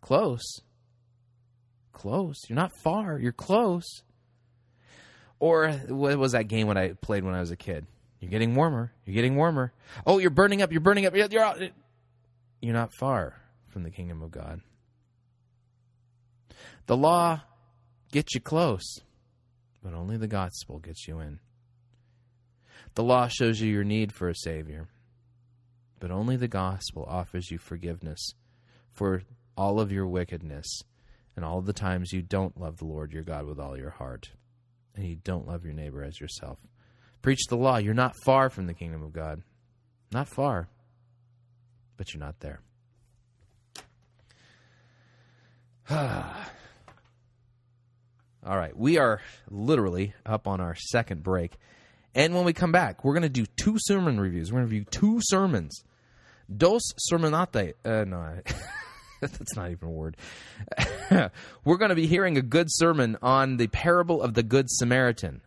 Close. Close. You're not far. You're close. Or what was that game when I played when I was a kid? You're getting warmer. You're getting warmer. Oh, you're burning up. You're burning up. You're, you're, out. you're not far from the kingdom of God. The law gets you close, but only the gospel gets you in. The law shows you your need for a Savior, but only the gospel offers you forgiveness for all of your wickedness and all the times you don't love the Lord your God with all your heart, and you don't love your neighbor as yourself. Preach the law. You're not far from the kingdom of God. Not far, but you're not there. All right, we are literally up on our second break. And when we come back, we're going to do two sermon reviews. We're going to review two sermons. Dos sermonate. Uh, no, that's not even a word. we're going to be hearing a good sermon on the parable of the Good Samaritan.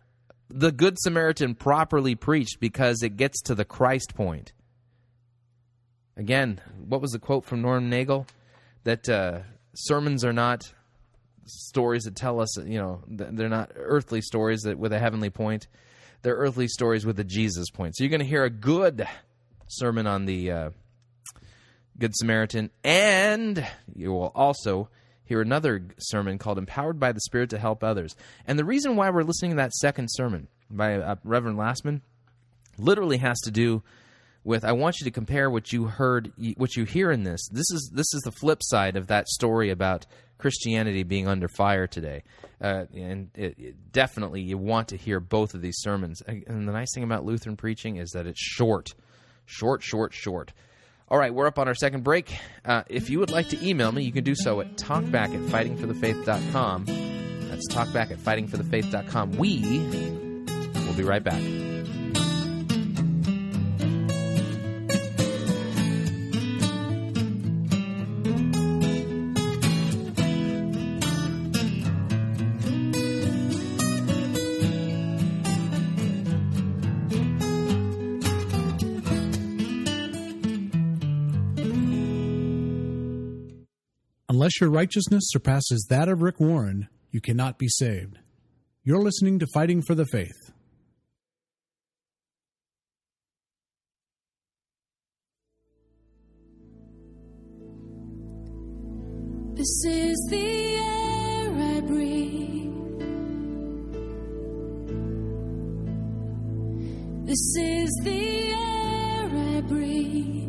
The Good Samaritan properly preached because it gets to the Christ point. Again, what was the quote from Norm Nagel? That uh, sermons are not stories that tell us, you know, they're not earthly stories that with a heavenly point. They're earthly stories with a Jesus point. So you're going to hear a good sermon on the uh, Good Samaritan, and you will also hear another sermon called Empowered by the Spirit to Help Others. And the reason why we're listening to that second sermon by uh, Reverend Lastman literally has to do with I want you to compare what you heard what you hear in this. This is this is the flip side of that story about Christianity being under fire today. Uh, and it, it definitely you want to hear both of these sermons. And the nice thing about Lutheran preaching is that it's short. Short, short, short. All right, we're up on our second break. Uh, if you would like to email me, you can do so at talkback at fightingforthefaith.com. That's talkback at fightingforthefaith.com. We will be right back. Your righteousness surpasses that of Rick Warren, you cannot be saved. You're listening to Fighting for the Faith. This is the air I breathe. This is the air I breathe.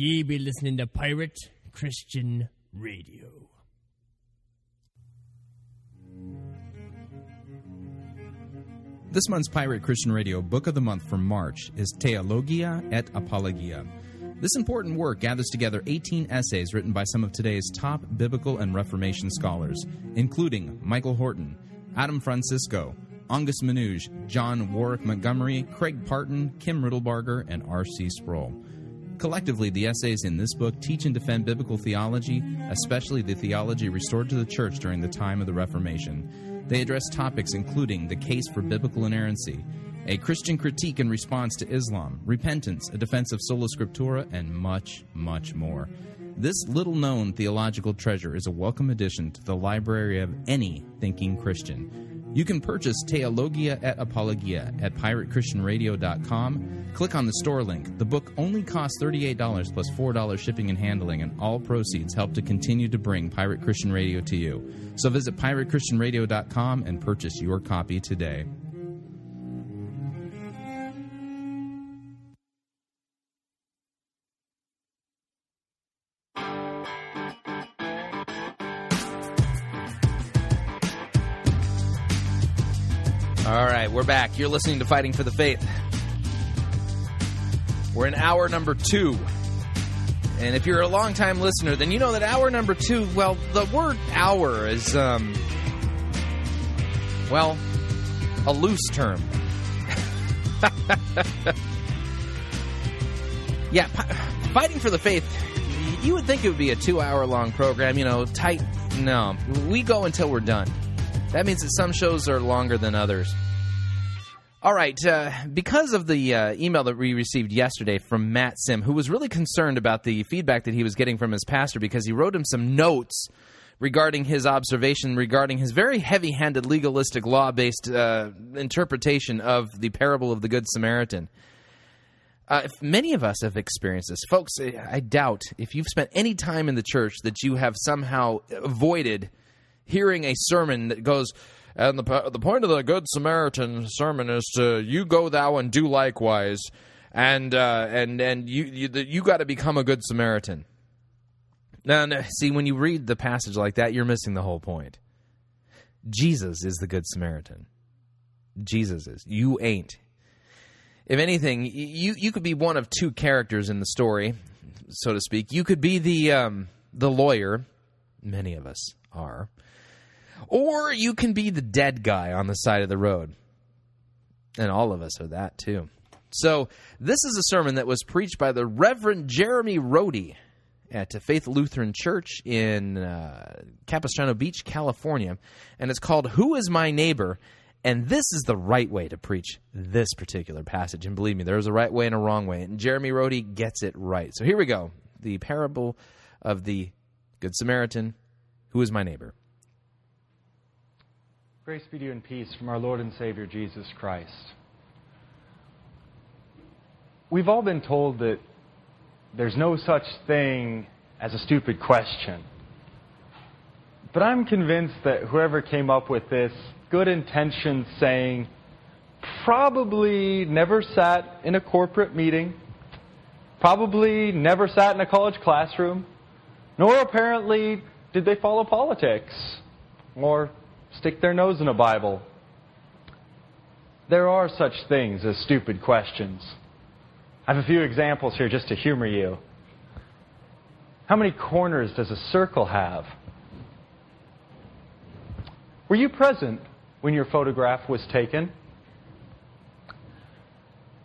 Ye be listening to Pirate Christian Radio. This month's Pirate Christian Radio Book of the Month for March is Theologia et Apologia. This important work gathers together 18 essays written by some of today's top biblical and Reformation scholars, including Michael Horton, Adam Francisco, Angus Menuge, John Warwick Montgomery, Craig Parton, Kim Riddlebarger, and R.C. Sproul. Collectively, the essays in this book teach and defend biblical theology, especially the theology restored to the church during the time of the Reformation. They address topics including the case for biblical inerrancy, a Christian critique in response to Islam, repentance, a defense of sola scriptura, and much, much more. This little known theological treasure is a welcome addition to the library of any thinking Christian. You can purchase Theologia et Apologia at piratechristianradio.com. Click on the store link. The book only costs $38 plus $4 shipping and handling, and all proceeds help to continue to bring Pirate Christian Radio to you. So visit piratechristianradio.com and purchase your copy today. Right, we're back. You're listening to Fighting for the Faith. We're in hour number two. And if you're a longtime listener, then you know that hour number two, well, the word hour is, um, well, a loose term. yeah, Fighting for the Faith, you would think it would be a two hour long program, you know, tight. No, we go until we're done. That means that some shows are longer than others. All right, uh, because of the uh, email that we received yesterday from Matt Sim, who was really concerned about the feedback that he was getting from his pastor because he wrote him some notes regarding his observation regarding his very heavy handed, legalistic, law based uh, interpretation of the parable of the Good Samaritan. Uh, many of us have experienced this, folks, I doubt if you've spent any time in the church that you have somehow avoided hearing a sermon that goes, and the the point of the Good Samaritan sermon is to you go thou and do likewise, and uh, and and you you, you got to become a good Samaritan. Now, now, see, when you read the passage like that, you're missing the whole point. Jesus is the Good Samaritan. Jesus is. You ain't. If anything, you you could be one of two characters in the story, so to speak. You could be the um, the lawyer. Many of us are or you can be the dead guy on the side of the road. And all of us are that too. So, this is a sermon that was preached by the Reverend Jeremy Rody at Faith Lutheran Church in uh, Capistrano Beach, California. And it's called Who is My Neighbor? And this is the right way to preach this particular passage. And believe me, there's a right way and a wrong way. And Jeremy Rody gets it right. So here we go the parable of the Good Samaritan. Who is my neighbor? Grace be to you and peace from our Lord and Savior Jesus Christ. We've all been told that there's no such thing as a stupid question. But I'm convinced that whoever came up with this good intentioned saying probably never sat in a corporate meeting, probably never sat in a college classroom, nor apparently did they follow politics or stick their nose in a Bible. There are such things as stupid questions. I have a few examples here just to humor you. How many corners does a circle have? Were you present when your photograph was taken?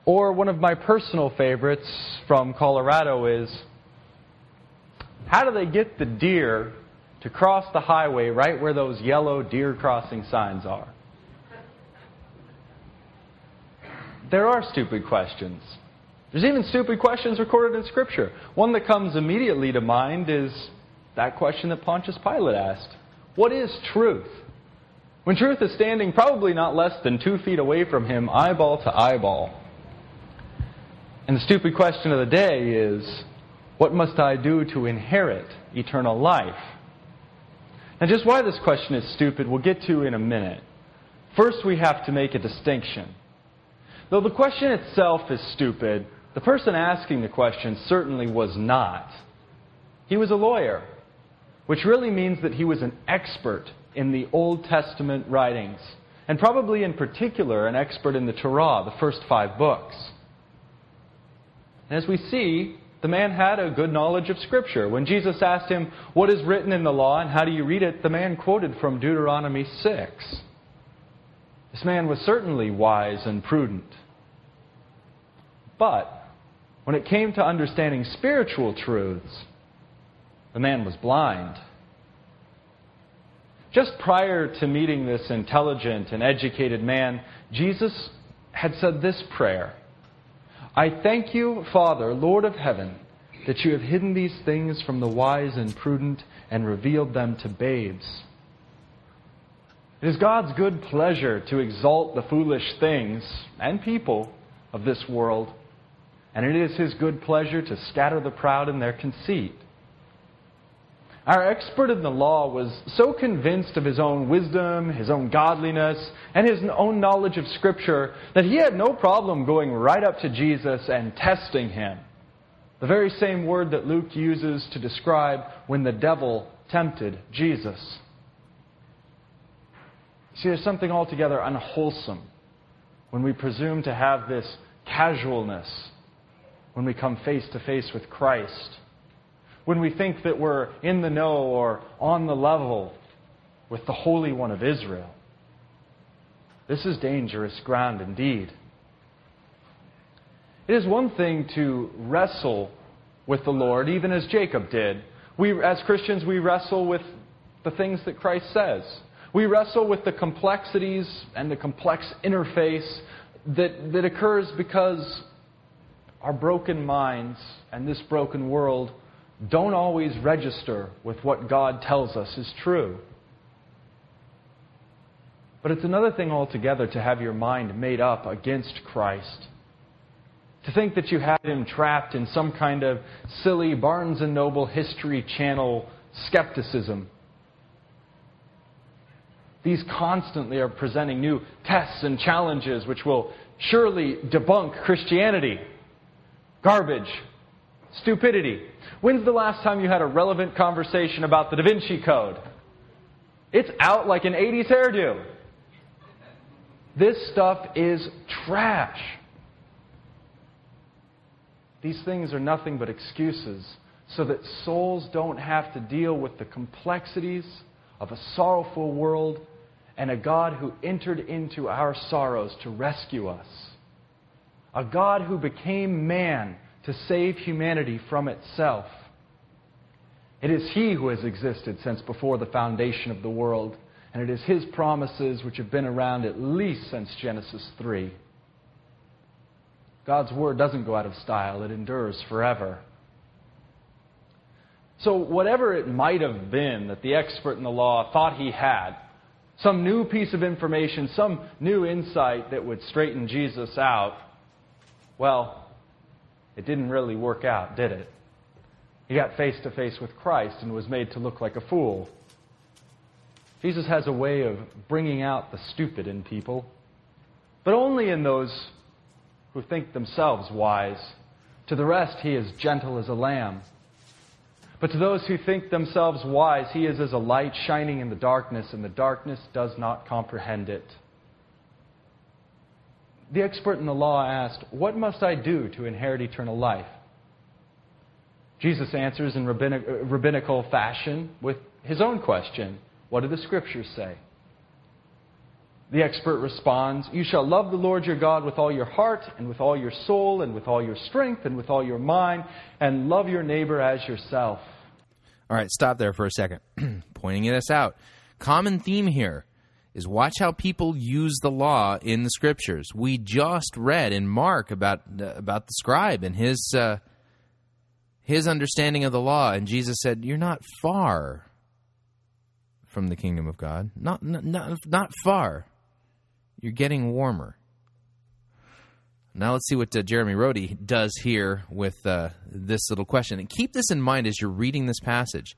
Or one of my personal favorites from Colorado is how do they get the deer to cross the highway right where those yellow deer crossing signs are? There are stupid questions. There's even stupid questions recorded in Scripture. One that comes immediately to mind is that question that Pontius Pilate asked What is truth? When truth is standing probably not less than two feet away from him, eyeball to eyeball. And the stupid question of the day is What must I do to inherit eternal life? Now, just why this question is stupid, we'll get to in a minute. First, we have to make a distinction. Though the question itself is stupid, the person asking the question certainly was not. He was a lawyer, which really means that he was an expert in the Old Testament writings. and probably in particular an expert in the Torah, the first five books. And as we see, the man had a good knowledge of Scripture. When Jesus asked him, What is written in the law and how do you read it? the man quoted from Deuteronomy 6. This man was certainly wise and prudent. But when it came to understanding spiritual truths, the man was blind. Just prior to meeting this intelligent and educated man, Jesus had said this prayer I thank you, Father, Lord of heaven, that you have hidden these things from the wise and prudent and revealed them to babes. It is God's good pleasure to exalt the foolish things and people of this world, and it is His good pleasure to scatter the proud in their conceit. Our expert in the law was so convinced of his own wisdom, his own godliness, and his own knowledge of Scripture that he had no problem going right up to Jesus and testing him. The very same word that Luke uses to describe when the devil tempted Jesus. See, there's something altogether unwholesome when we presume to have this casualness when we come face to face with Christ when we think that we're in the know or on the level with the Holy One of Israel. This is dangerous ground indeed. It is one thing to wrestle with the Lord, even as Jacob did. We, as Christians, we wrestle with the things that Christ says. We wrestle with the complexities and the complex interface that, that occurs because our broken minds and this broken world don't always register with what God tells us is true. But it's another thing altogether to have your mind made up against Christ. To think that you had him trapped in some kind of silly Barnes and Noble History Channel skepticism. These constantly are presenting new tests and challenges which will surely debunk Christianity. Garbage, stupidity. When's the last time you had a relevant conversation about the Da Vinci Code? It's out like an 80s hairdo. This stuff is trash. These things are nothing but excuses so that souls don't have to deal with the complexities of a sorrowful world and a God who entered into our sorrows to rescue us. A God who became man to save humanity from itself. It is He who has existed since before the foundation of the world, and it is His promises which have been around at least since Genesis 3. God's Word doesn't go out of style, it endures forever. So, whatever it might have been that the expert in the law thought he had, some new piece of information, some new insight that would straighten Jesus out, well, it didn't really work out, did it? He got face to face with Christ and was made to look like a fool. Jesus has a way of bringing out the stupid in people, but only in those who think themselves wise. To the rest, he is gentle as a lamb. But to those who think themselves wise, he is as a light shining in the darkness, and the darkness does not comprehend it. The expert in the law asked, What must I do to inherit eternal life? Jesus answers in rabbinic, uh, rabbinical fashion with his own question What do the scriptures say? The expert responds, You shall love the Lord your God with all your heart, and with all your soul, and with all your strength, and with all your mind, and love your neighbor as yourself. All right, stop there for a second. Pointing this out. Common theme here is watch how people use the law in the scriptures. We just read in Mark about uh, about the scribe and his uh, his understanding of the law, and Jesus said, "You're not far from the kingdom of God. Not not not far. You're getting warmer." Now let's see what uh, Jeremy Rhodey does here with uh, this little question, and keep this in mind as you're reading this passage.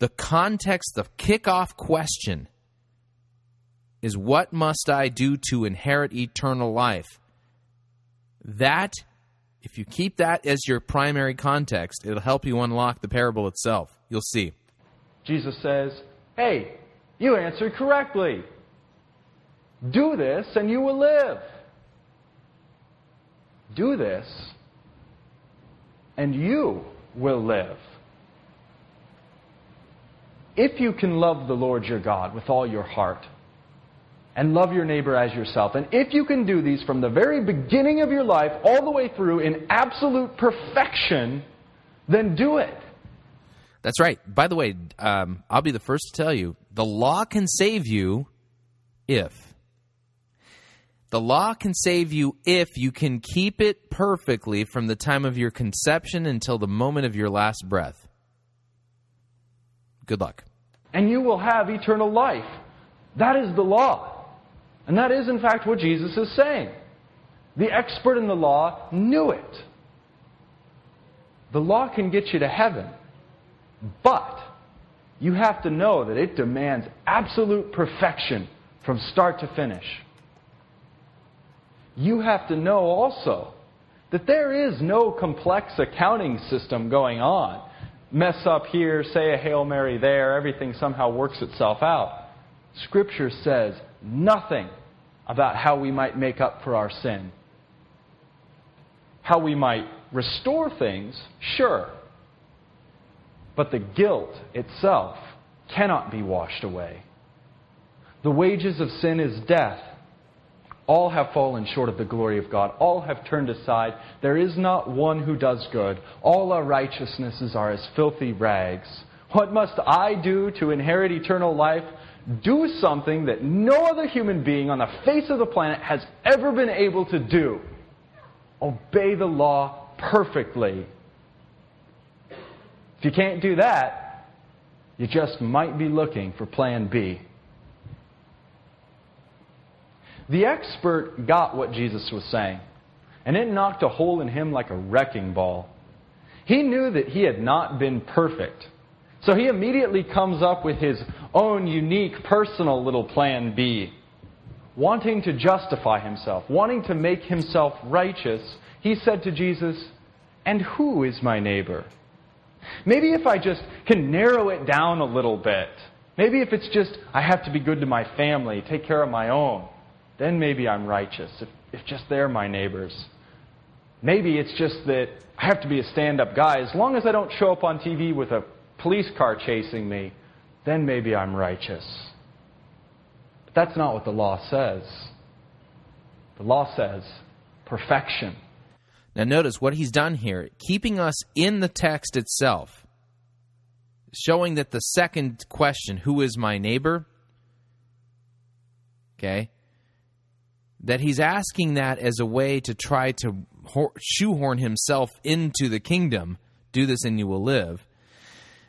The context, the kickoff question is what must I do to inherit eternal life? That, if you keep that as your primary context, it'll help you unlock the parable itself. You'll see. Jesus says, Hey, you answered correctly. Do this and you will live. Do this and you will live. If you can love the Lord your God with all your heart and love your neighbor as yourself, and if you can do these from the very beginning of your life all the way through in absolute perfection, then do it. That's right. By the way, um, I'll be the first to tell you the law can save you if. The law can save you if you can keep it perfectly from the time of your conception until the moment of your last breath. Good luck. And you will have eternal life. That is the law. And that is, in fact, what Jesus is saying. The expert in the law knew it. The law can get you to heaven, but you have to know that it demands absolute perfection from start to finish. You have to know also that there is no complex accounting system going on. Mess up here, say a Hail Mary there, everything somehow works itself out. Scripture says nothing about how we might make up for our sin. How we might restore things, sure. But the guilt itself cannot be washed away. The wages of sin is death. All have fallen short of the glory of God. All have turned aside. There is not one who does good. All our righteousnesses are as filthy rags. What must I do to inherit eternal life? Do something that no other human being on the face of the planet has ever been able to do. Obey the law perfectly. If you can't do that, you just might be looking for plan B. The expert got what Jesus was saying, and it knocked a hole in him like a wrecking ball. He knew that he had not been perfect. So he immediately comes up with his own unique personal little plan B. Wanting to justify himself, wanting to make himself righteous, he said to Jesus, And who is my neighbor? Maybe if I just can narrow it down a little bit, maybe if it's just I have to be good to my family, take care of my own, then maybe I'm righteous, if, if just they're my neighbors. Maybe it's just that I have to be a stand up guy. As long as I don't show up on TV with a police car chasing me, then maybe I'm righteous. But that's not what the law says. The law says perfection. Now, notice what he's done here, keeping us in the text itself, showing that the second question, who is my neighbor? Okay. That he's asking that as a way to try to shoehorn himself into the kingdom. Do this and you will live.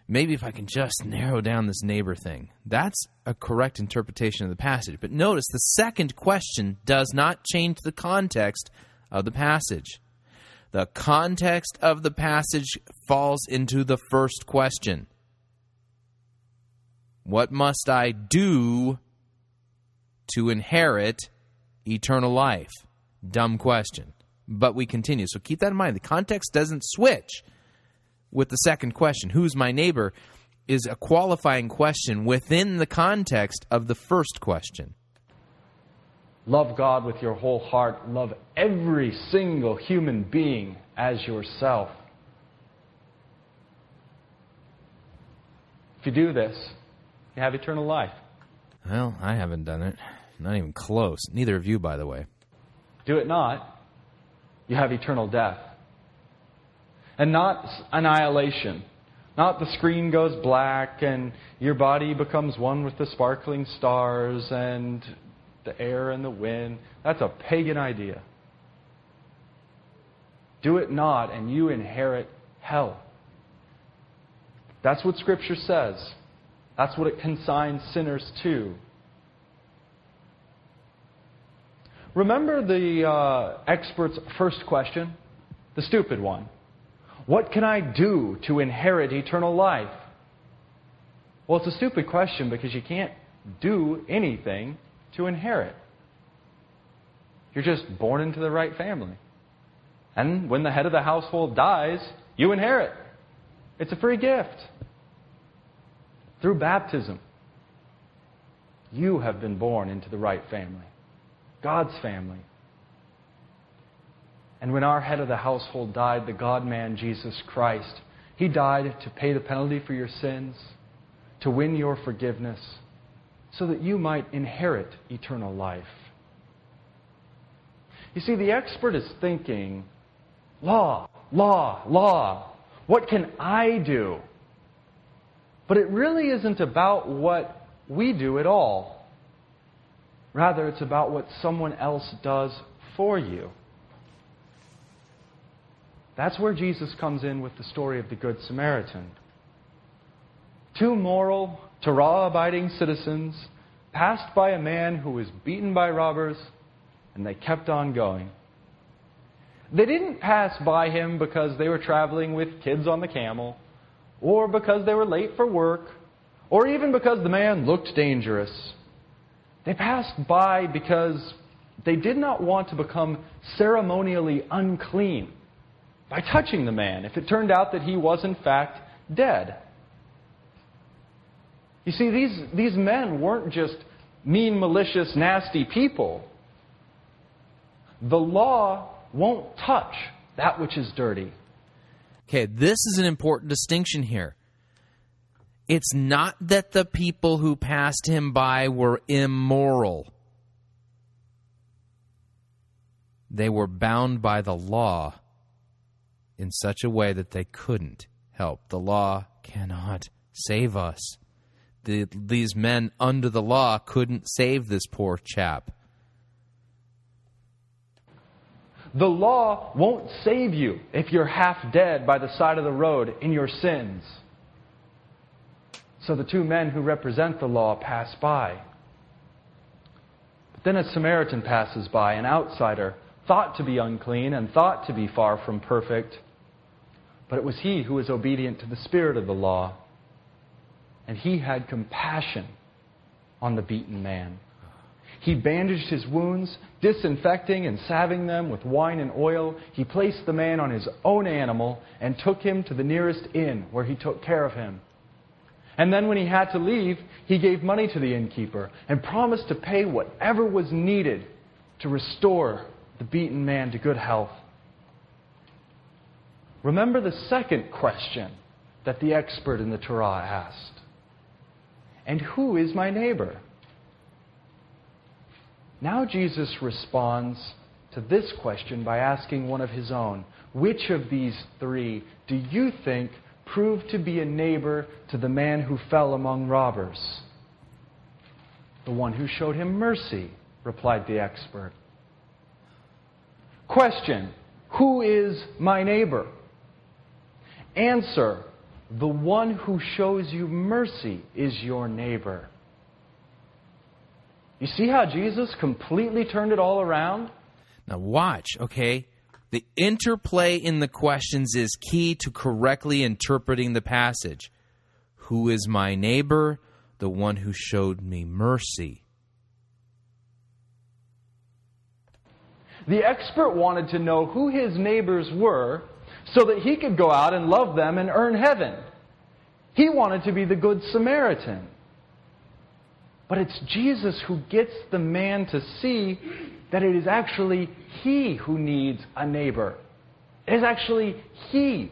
Maybe if I can just narrow down this neighbor thing. That's a correct interpretation of the passage. But notice the second question does not change the context of the passage. The context of the passage falls into the first question What must I do to inherit eternal life? Dumb question. But we continue. So keep that in mind. The context doesn't switch with the second question Who's my neighbor? is a qualifying question within the context of the first question. Love God with your whole heart. Love every single human being as yourself. If you do this, you have eternal life. Well, I haven't done it. Not even close. Neither of you, by the way. Do it not, you have eternal death. And not annihilation. Not the screen goes black and your body becomes one with the sparkling stars and the air and the wind. That's a pagan idea. Do it not, and you inherit hell. That's what Scripture says. That's what it consigns sinners to. Remember the uh, expert's first question? The stupid one. What can I do to inherit eternal life? Well, it's a stupid question because you can't do anything to inherit. You're just born into the right family. And when the head of the household dies, you inherit. It's a free gift. Through baptism, you have been born into the right family. God's family. And when our head of the household died, the God man, Jesus Christ, he died to pay the penalty for your sins, to win your forgiveness, so that you might inherit eternal life. You see, the expert is thinking, law, law, law. What can I do? But it really isn't about what we do at all. Rather, it's about what someone else does for you. That's where Jesus comes in with the story of the Good Samaritan. Two moral, Torah abiding citizens passed by a man who was beaten by robbers, and they kept on going. They didn't pass by him because they were traveling with kids on the camel, or because they were late for work, or even because the man looked dangerous. They passed by because they did not want to become ceremonially unclean by touching the man if it turned out that he was, in fact, dead. You see, these, these men weren't just mean, malicious, nasty people. The law won't touch that which is dirty. Okay, this is an important distinction here. It's not that the people who passed him by were immoral. They were bound by the law in such a way that they couldn't help. The law cannot save us. The, these men under the law couldn't save this poor chap. The law won't save you if you're half dead by the side of the road in your sins. So the two men who represent the law pass by. But then a Samaritan passes by, an outsider, thought to be unclean and thought to be far from perfect. But it was he who was obedient to the spirit of the law. And he had compassion on the beaten man. He bandaged his wounds, disinfecting and salving them with wine and oil. He placed the man on his own animal and took him to the nearest inn where he took care of him. And then when he had to leave, he gave money to the innkeeper and promised to pay whatever was needed to restore the beaten man to good health. Remember the second question that the expert in the Torah asked And who is my neighbor? Now Jesus responds to this question by asking one of his own Which of these three do you think proved to be a neighbor to the man who fell among robbers? The one who showed him mercy, replied the expert. Question Who is my neighbor? Answer The one who shows you mercy is your neighbor. You see how Jesus completely turned it all around? Now, watch, okay? The interplay in the questions is key to correctly interpreting the passage. Who is my neighbor? The one who showed me mercy. The expert wanted to know who his neighbors were so that he could go out and love them and earn heaven. He wanted to be the Good Samaritan. But it's Jesus who gets the man to see that it is actually he who needs a neighbor. It is actually he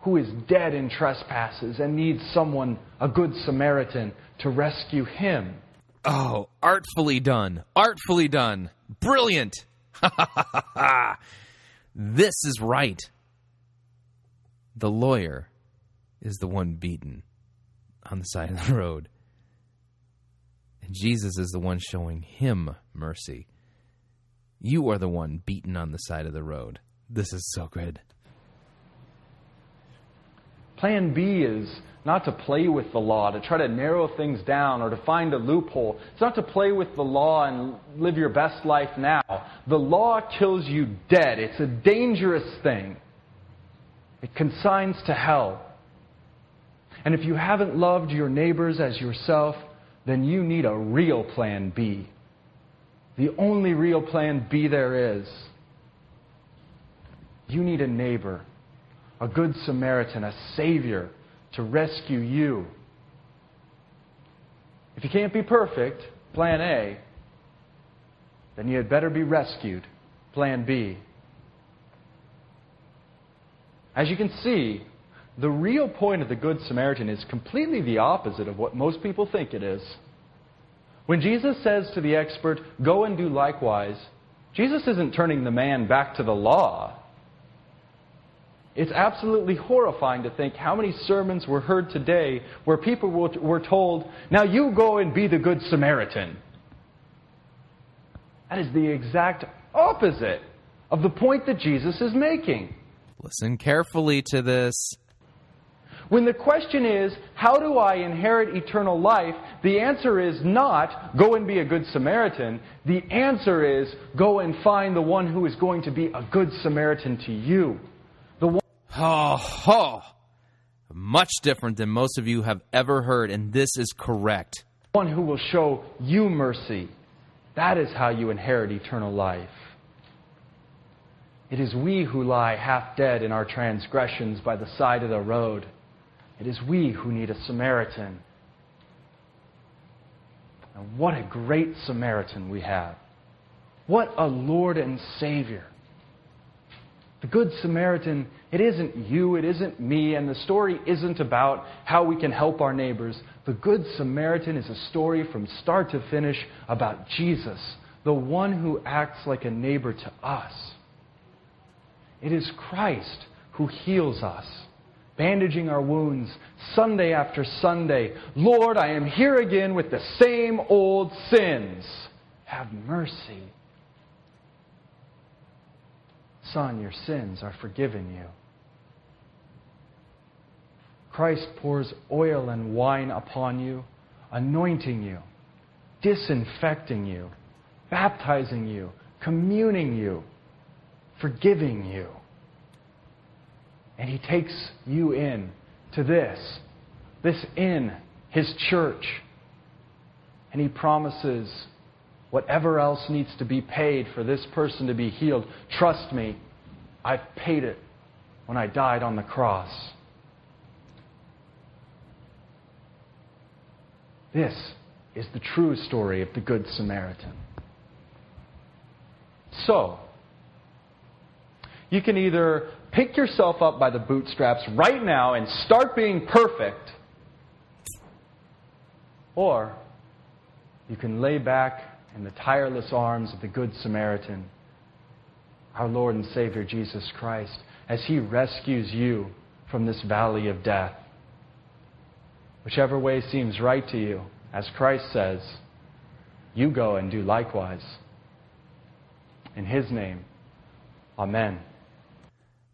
who is dead in trespasses and needs someone, a good Samaritan, to rescue him. Oh, artfully done. Artfully done. Brilliant. this is right. The lawyer is the one beaten on the side of the road. And Jesus is the one showing him mercy. You are the one beaten on the side of the road. This is so good. Plan B is not to play with the law, to try to narrow things down or to find a loophole. It's not to play with the law and live your best life now. The law kills you dead. It's a dangerous thing. It consigns to hell. And if you haven't loved your neighbors as yourself, then you need a real plan B. The only real plan B there is. You need a neighbor, a good Samaritan, a Savior to rescue you. If you can't be perfect, plan A. then you had better be rescued. Plan B. As you can see, the real point of the Good Samaritan is completely the opposite of what most people think it is. When Jesus says to the expert, Go and do likewise, Jesus isn't turning the man back to the law. It's absolutely horrifying to think how many sermons were heard today where people were told, Now you go and be the Good Samaritan. That is the exact opposite of the point that Jesus is making. Listen carefully to this. When the question is, how do I inherit eternal life? The answer is not, go and be a good Samaritan. The answer is, go and find the one who is going to be a good Samaritan to you. The one. Oh, oh. Much different than most of you have ever heard, and this is correct. One who will show you mercy. That is how you inherit eternal life. It is we who lie half dead in our transgressions by the side of the road. It is we who need a Samaritan. And what a great Samaritan we have. What a Lord and Savior. The Good Samaritan, it isn't you, it isn't me, and the story isn't about how we can help our neighbors. The Good Samaritan is a story from start to finish about Jesus, the one who acts like a neighbor to us. It is Christ who heals us bandaging our wounds Sunday after Sunday. Lord, I am here again with the same old sins. Have mercy. Son, your sins are forgiven you. Christ pours oil and wine upon you, anointing you, disinfecting you, baptizing you, communing you, forgiving you. And he takes you in to this, this inn, his church. And he promises whatever else needs to be paid for this person to be healed. Trust me, I've paid it when I died on the cross. This is the true story of the Good Samaritan. So, you can either pick yourself up by the bootstraps right now and start being perfect, or you can lay back in the tireless arms of the Good Samaritan, our Lord and Savior Jesus Christ, as He rescues you from this valley of death. Whichever way seems right to you, as Christ says, you go and do likewise. In His name, Amen.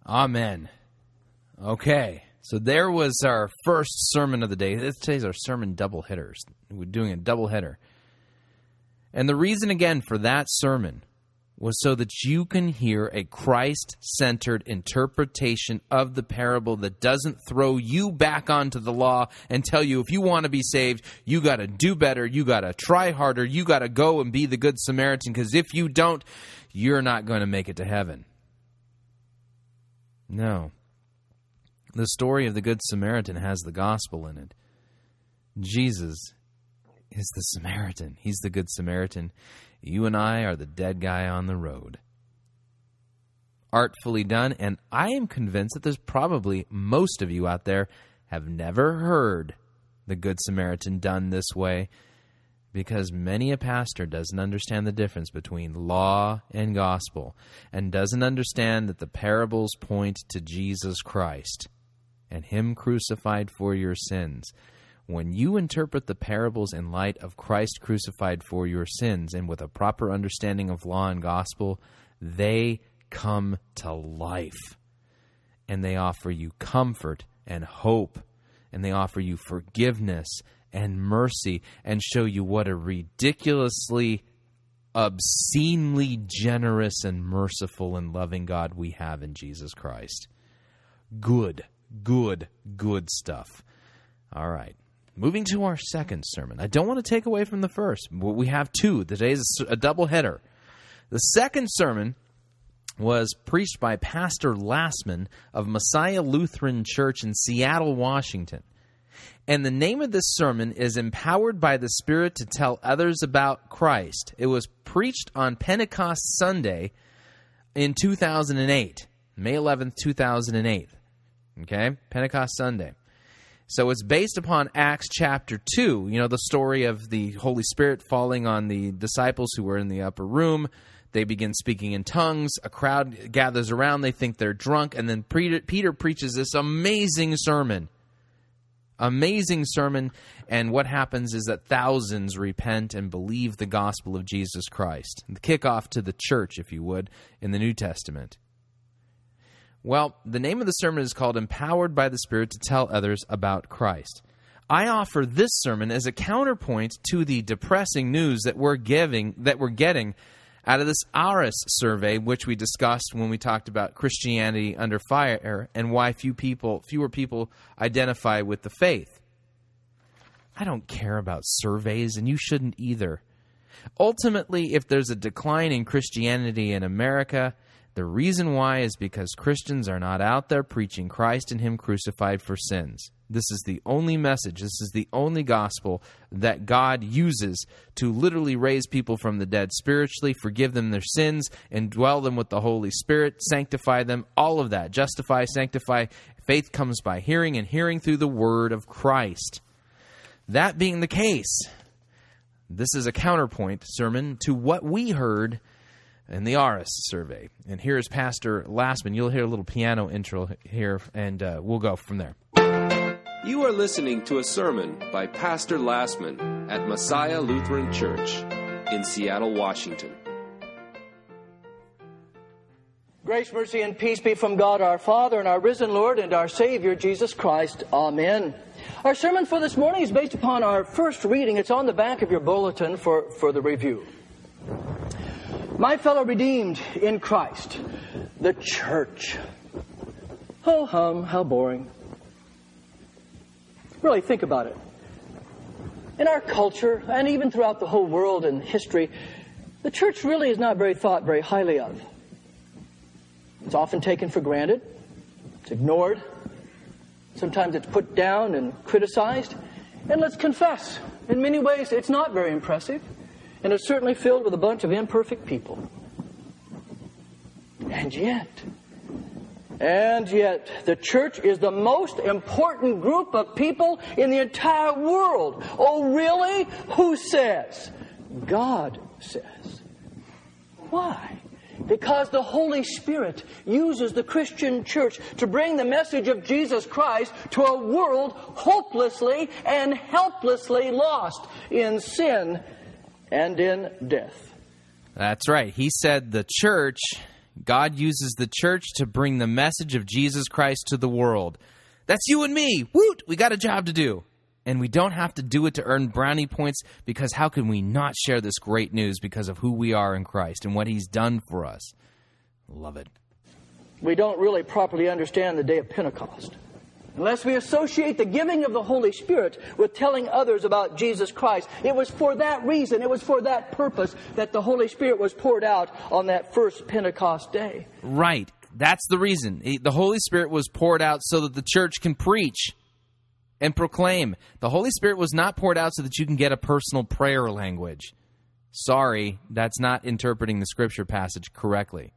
Amen. Okay, so there was our first sermon of the day. Today's our sermon double hitters. We're doing a double hitter. And the reason, again, for that sermon was so that you can hear a Christ centered interpretation of the parable that doesn't throw you back onto the law and tell you if you want to be saved, you got to do better, you got to try harder, you got to go and be the Good Samaritan, because if you don't, you're not going to make it to heaven. No. The story of the Good Samaritan has the gospel in it. Jesus is the Samaritan. He's the Good Samaritan. You and I are the dead guy on the road. Artfully done, and I am convinced that there's probably most of you out there have never heard the Good Samaritan done this way because many a pastor doesn't understand the difference between law and gospel and doesn't understand that the parables point to Jesus Christ and Him crucified for your sins. When you interpret the parables in light of Christ crucified for your sins and with a proper understanding of law and gospel, they come to life. And they offer you comfort and hope. And they offer you forgiveness and mercy and show you what a ridiculously, obscenely generous and merciful and loving God we have in Jesus Christ. Good, good, good stuff. All right. Moving to our second sermon. I don't want to take away from the first. We have two. Today's a double header. The second sermon was preached by Pastor Lassman of Messiah Lutheran Church in Seattle, Washington. And the name of this sermon is Empowered by the Spirit to Tell Others About Christ. It was preached on Pentecost Sunday in 2008, May 11th, 2008. Okay? Pentecost Sunday. So it's based upon Acts chapter 2, you know, the story of the Holy Spirit falling on the disciples who were in the upper room. They begin speaking in tongues. A crowd gathers around. They think they're drunk. And then Peter, Peter preaches this amazing sermon. Amazing sermon. And what happens is that thousands repent and believe the gospel of Jesus Christ. The kickoff to the church, if you would, in the New Testament. Well, the name of the sermon is called Empowered by the Spirit to Tell Others About Christ. I offer this sermon as a counterpoint to the depressing news that we're giving that we're getting out of this ARIS survey, which we discussed when we talked about Christianity under fire and why few people, fewer people identify with the faith. I don't care about surveys, and you shouldn't either. Ultimately, if there's a decline in Christianity in America, the reason why is because Christians are not out there preaching Christ and Him crucified for sins. This is the only message, this is the only gospel that God uses to literally raise people from the dead spiritually, forgive them their sins, and dwell them with the Holy Spirit, sanctify them, all of that. Justify, sanctify. Faith comes by hearing, and hearing through the word of Christ. That being the case, this is a counterpoint sermon to what we heard in the ARIS survey. And here's Pastor Lassman. You'll hear a little piano intro here, and uh, we'll go from there. You are listening to a sermon by Pastor Lassman at Messiah Lutheran Church in Seattle, Washington. Grace, mercy, and peace be from God our Father and our risen Lord and our Savior Jesus Christ. Amen. Our sermon for this morning is based upon our first reading. It's on the back of your bulletin for, for the review. My fellow redeemed in Christ, the church. Oh, hum, how boring. Really think about it. In our culture, and even throughout the whole world and history, the church really is not very thought very highly of. It's often taken for granted. It's ignored. Sometimes it's put down and criticized. And let's confess, in many ways, it's not very impressive. And it's certainly filled with a bunch of imperfect people. And yet, and yet, the church is the most important group of people in the entire world. Oh, really? Who says? God says. Why? Because the Holy Spirit uses the Christian church to bring the message of Jesus Christ to a world hopelessly and helplessly lost in sin and in death. That's right. He said the church, God uses the church to bring the message of Jesus Christ to the world. That's you and me. Woot! We got a job to do. And we don't have to do it to earn brownie points because how can we not share this great news because of who we are in Christ and what He's done for us? Love it. We don't really properly understand the day of Pentecost unless we associate the giving of the Holy Spirit with telling others about Jesus Christ. It was for that reason, it was for that purpose that the Holy Spirit was poured out on that first Pentecost day. Right. That's the reason. The Holy Spirit was poured out so that the church can preach and proclaim. The Holy Spirit was not poured out so that you can get a personal prayer language. Sorry, that's not interpreting the scripture passage correctly.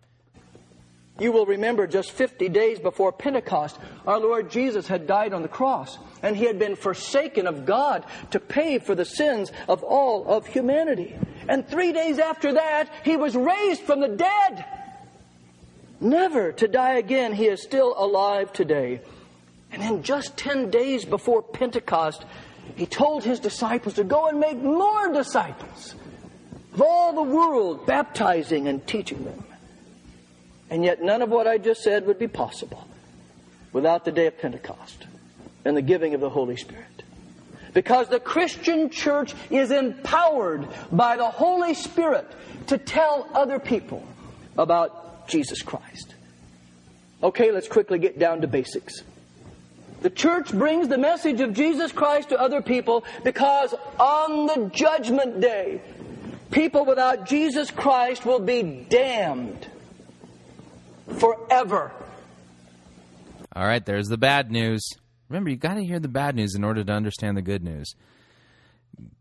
You will remember just 50 days before Pentecost, our Lord Jesus had died on the cross, and he had been forsaken of God to pay for the sins of all of humanity. And three days after that, he was raised from the dead. Never to die again, he is still alive today. And then, just 10 days before Pentecost, he told his disciples to go and make more disciples of all the world, baptizing and teaching them. And yet, none of what I just said would be possible without the day of Pentecost and the giving of the Holy Spirit. Because the Christian church is empowered by the Holy Spirit to tell other people about Jesus Christ. Okay, let's quickly get down to basics. The church brings the message of Jesus Christ to other people because on the judgment day, people without Jesus Christ will be damned forever. All right, there's the bad news. Remember, you got to hear the bad news in order to understand the good news.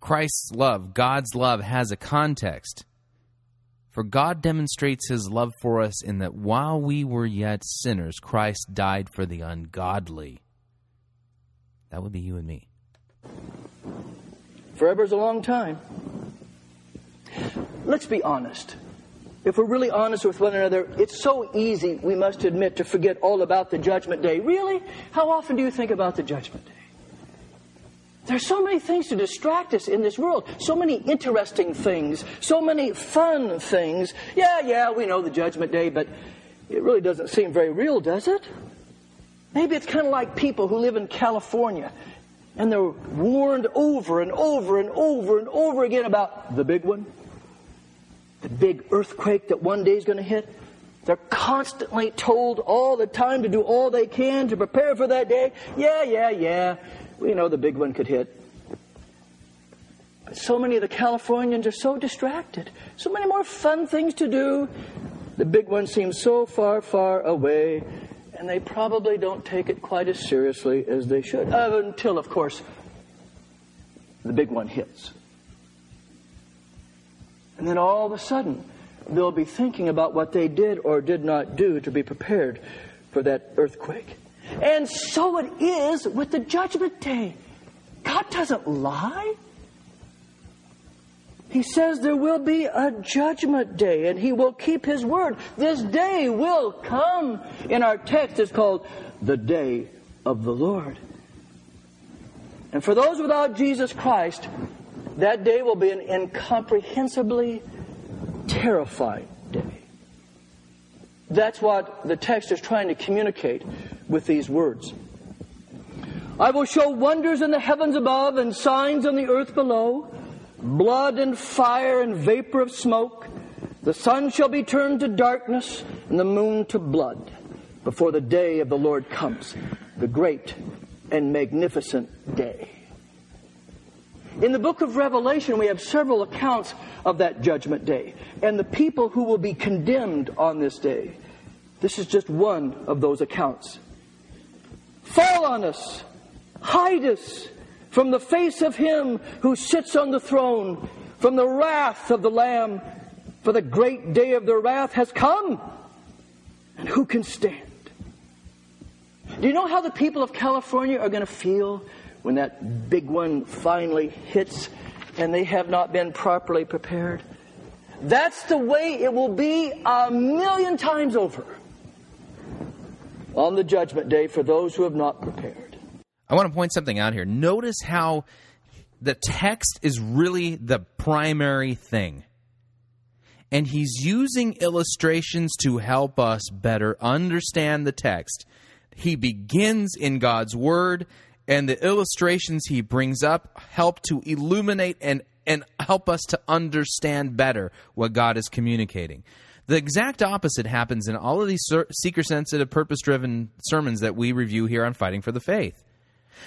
Christ's love, God's love, has a context. For God demonstrates his love for us in that while we were yet sinners, Christ died for the ungodly. That would be you and me. Forever is a long time. Let's be honest. If we're really honest with one another, it's so easy, we must admit, to forget all about the judgment day. Really? How often do you think about the judgment day? There's so many things to distract us in this world. So many interesting things. So many fun things. Yeah, yeah, we know the judgment day, but it really doesn't seem very real, does it? Maybe it's kind of like people who live in California and they're warned over and over and over and over again about the big one, the big earthquake that one day is going to hit. They're constantly told all the time to do all they can to prepare for that day. Yeah, yeah, yeah. We know the big one could hit. But so many of the Californians are so distracted. So many more fun things to do. The big one seems so far, far away. And they probably don't take it quite as seriously as they should. Uh, until, of course, the big one hits. And then all of a sudden, they'll be thinking about what they did or did not do to be prepared for that earthquake. And so it is with the judgment day. God doesn't lie. He says there will be a judgment day and he will keep his word. This day will come. In our text, it's called the day of the Lord. And for those without Jesus Christ, that day will be an incomprehensibly terrifying day. That's what the text is trying to communicate with these words. I will show wonders in the heavens above and signs on the earth below, blood and fire and vapor of smoke. The sun shall be turned to darkness and the moon to blood before the day of the Lord comes, the great and magnificent day. In the book of Revelation, we have several accounts of that judgment day and the people who will be condemned on this day. This is just one of those accounts. Fall on us, hide us from the face of him who sits on the throne, from the wrath of the Lamb, for the great day of their wrath has come. And who can stand? Do you know how the people of California are going to feel when that big one finally hits and they have not been properly prepared? That's the way it will be a million times over on the judgment day for those who have not prepared. I want to point something out here. Notice how the text is really the primary thing. And he's using illustrations to help us better understand the text. He begins in God's Word, and the illustrations he brings up help to illuminate and, and help us to understand better what God is communicating. The exact opposite happens in all of these seeker sensitive, purpose driven sermons that we review here on Fighting for the Faith.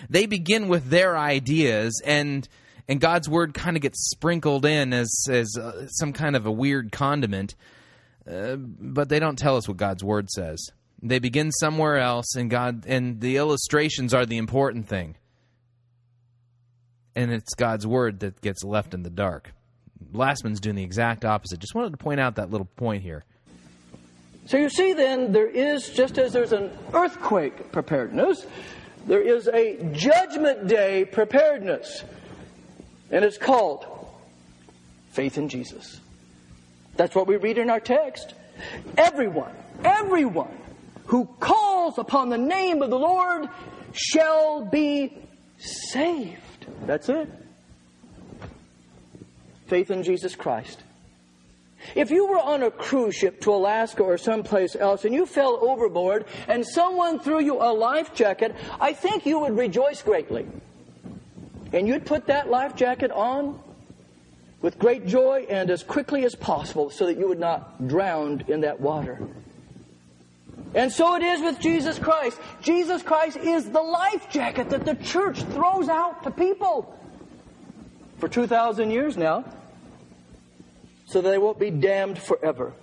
They begin with their ideas and and God's word kind of gets sprinkled in as as uh, some kind of a weird condiment, uh, but they don't tell us what God's word says. They begin somewhere else, and God and the illustrations are the important thing, and it's God's word that gets left in the dark. Lassman's doing the exact opposite. Just wanted to point out that little point here. So you see, then, there is, just as there's an earthquake preparedness, there is a judgment day preparedness. And it's called faith in Jesus. That's what we read in our text. Everyone, everyone who calls upon the name of the Lord shall be saved. That's it faith in Jesus Christ. If you were on a cruise ship to Alaska or someplace else and you fell overboard and someone threw you a life jacket, I think you would rejoice greatly. And you'd put that life jacket on with great joy and as quickly as possible so that you would not drown in that water. And so it is with Jesus Christ. Jesus Christ is the life jacket that the church throws out to people for 2,000 years now so they won't be damned forever.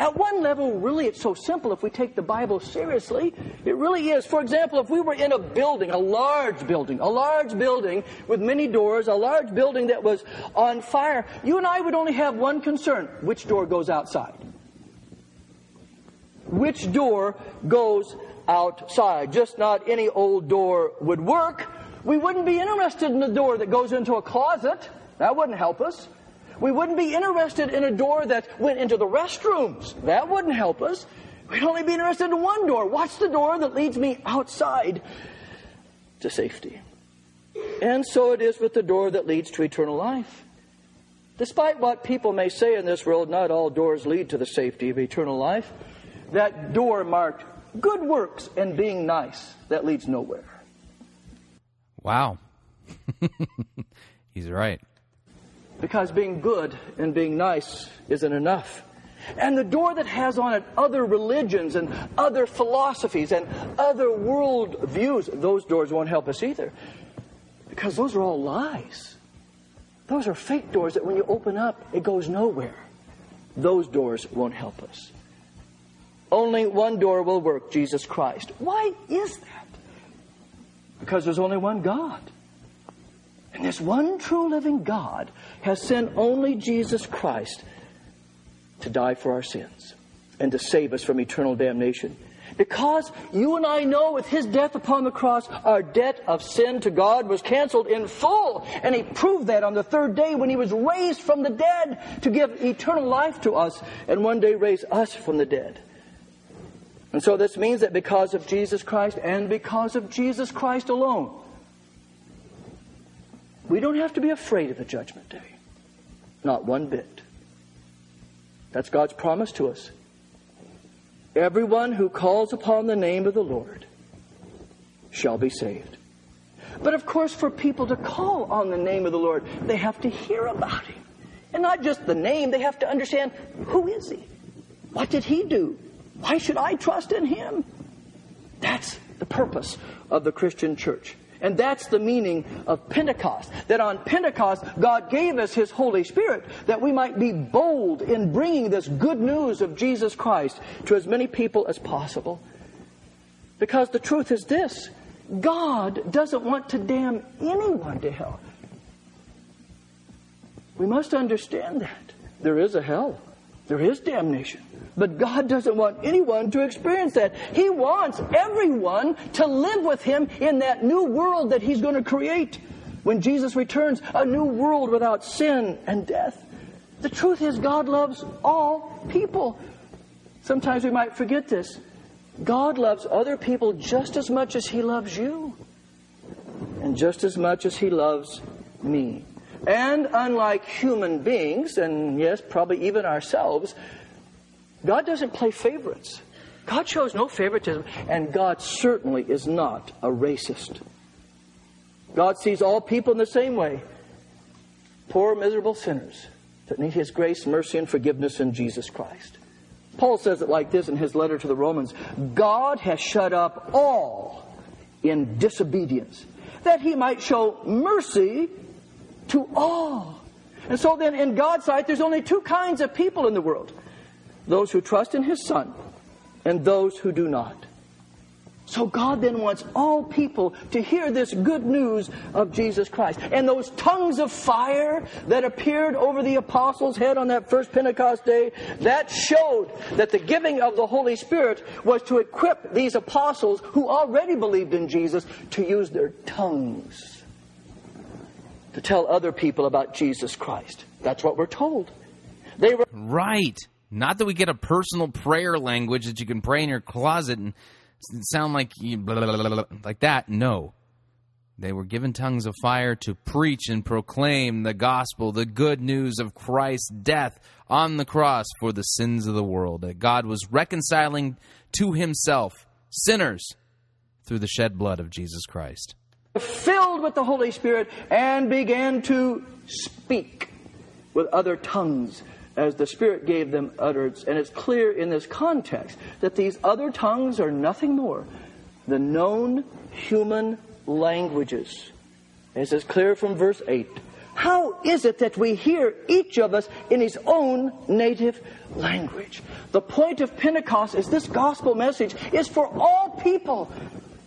At one level, really, it's so simple if we take the Bible seriously. It really is. For example, if we were in a building, a large building, a large building with many doors, a large building that was on fire, you and I would only have one concern which door goes outside? Which door goes outside? Just not any old door would work. We wouldn't be interested in the door that goes into a closet. That wouldn't help us. We wouldn't be interested in a door that went into the restrooms. That wouldn't help us. We'd only be interested in one door. What's the door that leads me outside to safety? And so it is with the door that leads to eternal life. Despite what people may say in this world, not all doors lead to the safety of eternal life. That door marked good works and being nice, that leads nowhere. Wow. He's right. Because being good and being nice isn't enough. And the door that has on it other religions and other philosophies and other world views, those doors won't help us either. Because those are all lies. Those are fake doors that when you open up, it goes nowhere. Those doors won't help us. Only one door will work Jesus Christ. Why is that? Because there's only one God. And this one true living God has sent only Jesus Christ to die for our sins and to save us from eternal damnation. Because you and I know with his death upon the cross, our debt of sin to God was canceled in full. And he proved that on the third day when he was raised from the dead to give eternal life to us and one day raise us from the dead. And so this means that because of Jesus Christ and because of Jesus Christ alone, we don't have to be afraid of the judgment day. Not one bit. That's God's promise to us. Everyone who calls upon the name of the Lord shall be saved. But of course, for people to call on the name of the Lord, they have to hear about him. And not just the name, they have to understand who is he? What did he do? Why should I trust in him? That's the purpose of the Christian church. And that's the meaning of Pentecost. That on Pentecost, God gave us His Holy Spirit that we might be bold in bringing this good news of Jesus Christ to as many people as possible. Because the truth is this God doesn't want to damn anyone to hell. We must understand that. There is a hell, there is damnation. But God doesn't want anyone to experience that. He wants everyone to live with Him in that new world that He's going to create when Jesus returns, a new world without sin and death. The truth is, God loves all people. Sometimes we might forget this. God loves other people just as much as He loves you, and just as much as He loves me. And unlike human beings, and yes, probably even ourselves, God doesn't play favorites. God shows no favoritism, and God certainly is not a racist. God sees all people in the same way poor, miserable sinners that need His grace, mercy, and forgiveness in Jesus Christ. Paul says it like this in his letter to the Romans God has shut up all in disobedience, that He might show mercy to all. And so then, in God's sight, there's only two kinds of people in the world those who trust in his Son, and those who do not. So God then wants all people to hear this good news of Jesus Christ. And those tongues of fire that appeared over the apostles' head on that first Pentecost day, that showed that the giving of the Holy Spirit was to equip these apostles who already believed in Jesus to use their tongues to tell other people about Jesus Christ. That's what we're told. They were Right. Not that we get a personal prayer language that you can pray in your closet and sound like you blah, blah, blah, like that. No. They were given tongues of fire to preach and proclaim the gospel, the good news of Christ's death on the cross for the sins of the world. That God was reconciling to himself sinners through the shed blood of Jesus Christ. Filled with the Holy Spirit and began to speak with other tongues as the Spirit gave them utterance. And it's clear in this context that these other tongues are nothing more than known human languages. As is clear from verse 8 How is it that we hear each of us in his own native language? The point of Pentecost is this gospel message is for all people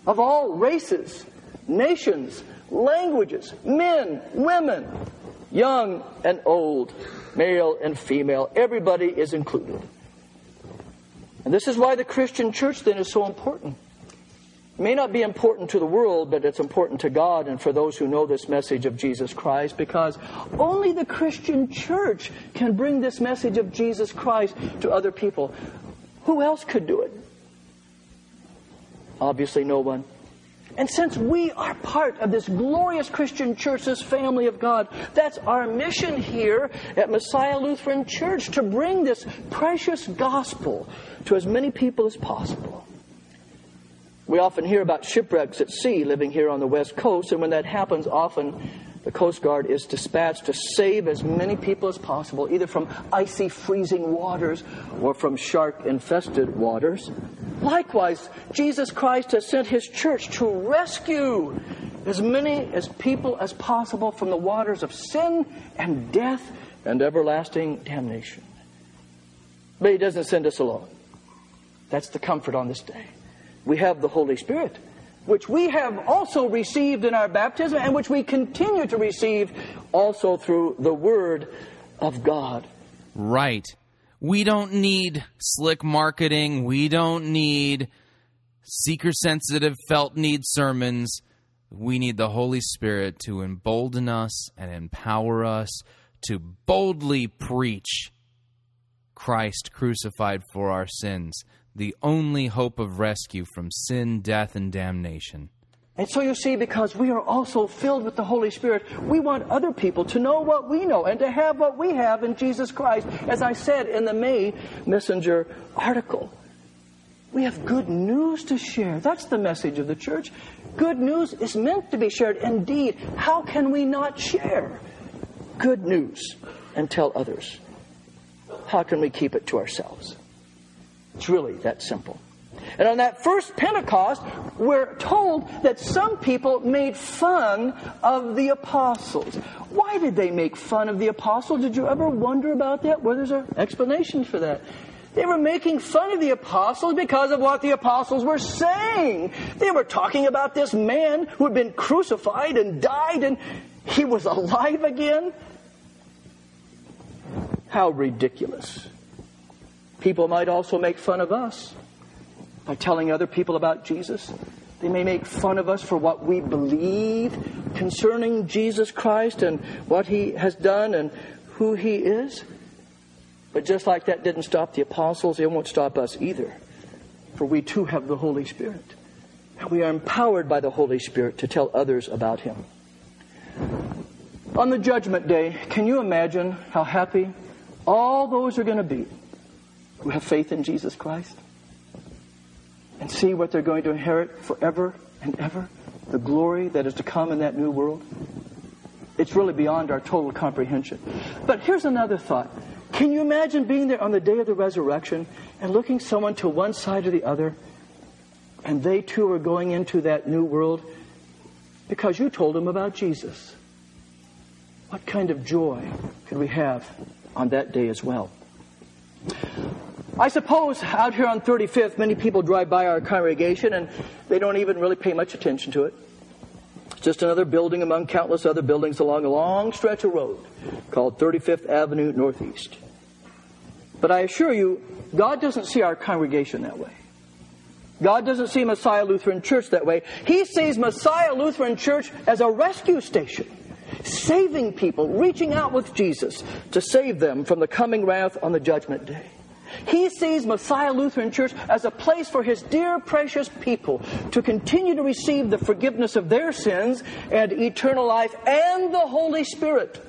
of all races, nations, languages, men, women, young and old, male and female. Everybody is included. And this is why the Christian church then is so important. It may not be important to the world, but it's important to God and for those who know this message of Jesus Christ because only the Christian church can bring this message of Jesus Christ to other people. Who else could do it? Obviously, no one. And since we are part of this glorious Christian church, this family of God, that's our mission here at Messiah Lutheran Church to bring this precious gospel to as many people as possible. We often hear about shipwrecks at sea living here on the West Coast, and when that happens, often the Coast Guard is dispatched to save as many people as possible, either from icy, freezing waters or from shark infested waters. Likewise, Jesus Christ has sent his church to rescue as many as people as possible from the waters of sin and death and everlasting damnation. But he doesn't send us alone. That's the comfort on this day. We have the Holy Spirit which we have also received in our baptism and which we continue to receive also through the Word of God. Right. We don't need slick marketing. We don't need seeker sensitive felt need sermons. We need the Holy Spirit to embolden us and empower us to boldly preach Christ crucified for our sins the only hope of rescue from sin, death, and damnation. And so you see, because we are also filled with the Holy Spirit, we want other people to know what we know and to have what we have in Jesus Christ. As I said in the May Messenger article, we have good news to share. That's the message of the church. Good news is meant to be shared. Indeed, how can we not share good news and tell others? How can we keep it to ourselves? It's really that simple. And on that first Pentecost, we're told that some people made fun of the apostles. Why did they make fun of the apostles? Did you ever wonder about that? Well, there's an explanation for that. They were making fun of the apostles because of what the apostles were saying. They were talking about this man who had been crucified and died and he was alive again. How ridiculous. People might also make fun of us by telling other people about Jesus. They may make fun of us for what we believe concerning Jesus Christ and what he has done and who he is. But just like that didn't stop the apostles, it won't stop us either. For we too have the Holy Spirit. And we are empowered by the Holy Spirit to tell others about him. On the judgment day, can you imagine how happy all those are going to be who have faith in Jesus Christ and see what they're going to inherit forever and ever, the glory that is to come in that new world. It's really beyond our total comprehension. But here's another thought. Can you imagine being there on the day of the resurrection and looking someone to one side or the other, and they too are going into that new world because you told them about Jesus? What kind of joy could we have on that day as well? I suppose out here on 35th, many people drive by our congregation and they don't even really pay much attention to it. Just another building among countless other buildings along a long stretch of road called 35th Avenue Northeast. But I assure you, God doesn't see our congregation that way. God doesn't see Messiah Lutheran Church that way. He sees Messiah Lutheran Church as a rescue station, saving people, reaching out with Jesus to save them from the coming wrath on the judgment day. He sees Messiah Lutheran Church as a place for his dear, precious people to continue to receive the forgiveness of their sins and eternal life and the Holy Spirit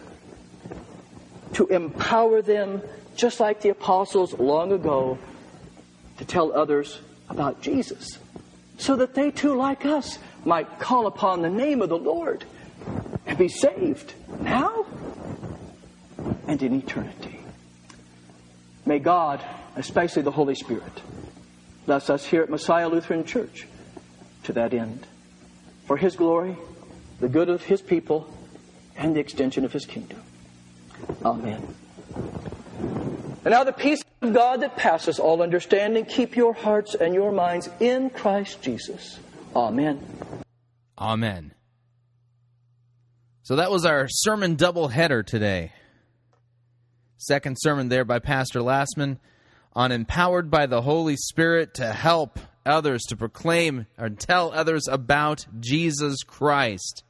to empower them, just like the apostles long ago, to tell others about Jesus, so that they too, like us, might call upon the name of the Lord and be saved now and in eternity. May God, especially the Holy Spirit, bless us here at Messiah Lutheran Church to that end. For His glory, the good of His people, and the extension of his kingdom. Amen. And now the peace of God that passes all understanding, keep your hearts and your minds in Christ Jesus. Amen. Amen. So that was our sermon double header today. Second sermon there by Pastor Lassman on empowered by the Holy Spirit to help others to proclaim or tell others about Jesus Christ.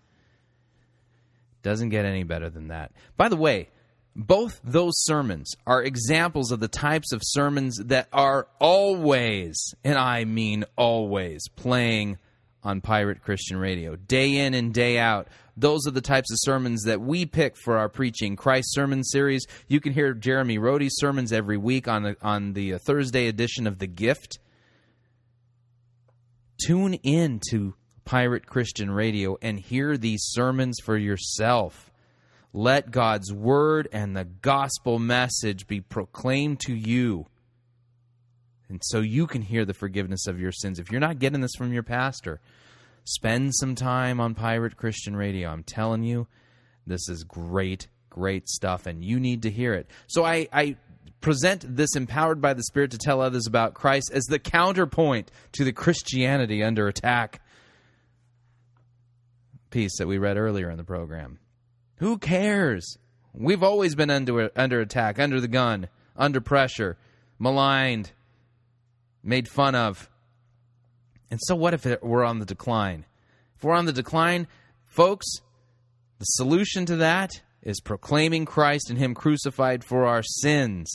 Doesn't get any better than that. By the way, both those sermons are examples of the types of sermons that are always, and I mean always, playing on Pirate Christian Radio. Day in and day out. Those are the types of sermons that we pick for our Preaching Christ sermon series. You can hear Jeremy Rohde's sermons every week on the, on the uh, Thursday edition of The Gift. Tune in to Pirate Christian Radio and hear these sermons for yourself. Let God's word and the gospel message be proclaimed to you. And so you can hear the forgiveness of your sins. If you're not getting this from your pastor, spend some time on Pirate Christian Radio. I'm telling you, this is great, great stuff, and you need to hear it. So I, I present this empowered by the Spirit to tell others about Christ as the counterpoint to the Christianity under attack piece that we read earlier in the program. Who cares? We've always been under under attack, under the gun, under pressure, maligned, made fun of. And so what if it, we're on the decline? If we're on the decline, folks, the solution to that is proclaiming Christ and him crucified for our sins.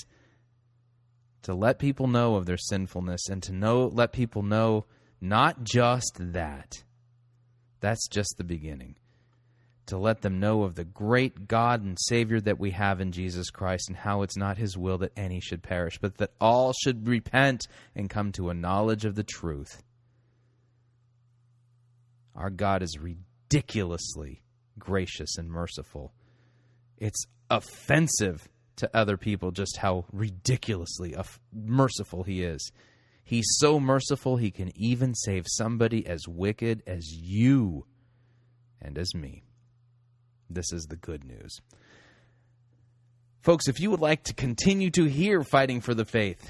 To let people know of their sinfulness and to know let people know not just that. That's just the beginning to let them know of the great God and Savior that we have in Jesus Christ and how it's not His will that any should perish, but that all should repent and come to a knowledge of the truth. Our God is ridiculously gracious and merciful. It's offensive to other people just how ridiculously merciful He is. He's so merciful, He can even save somebody as wicked as you and as me. This is the good news. Folks, if you would like to continue to hear Fighting for the Faith,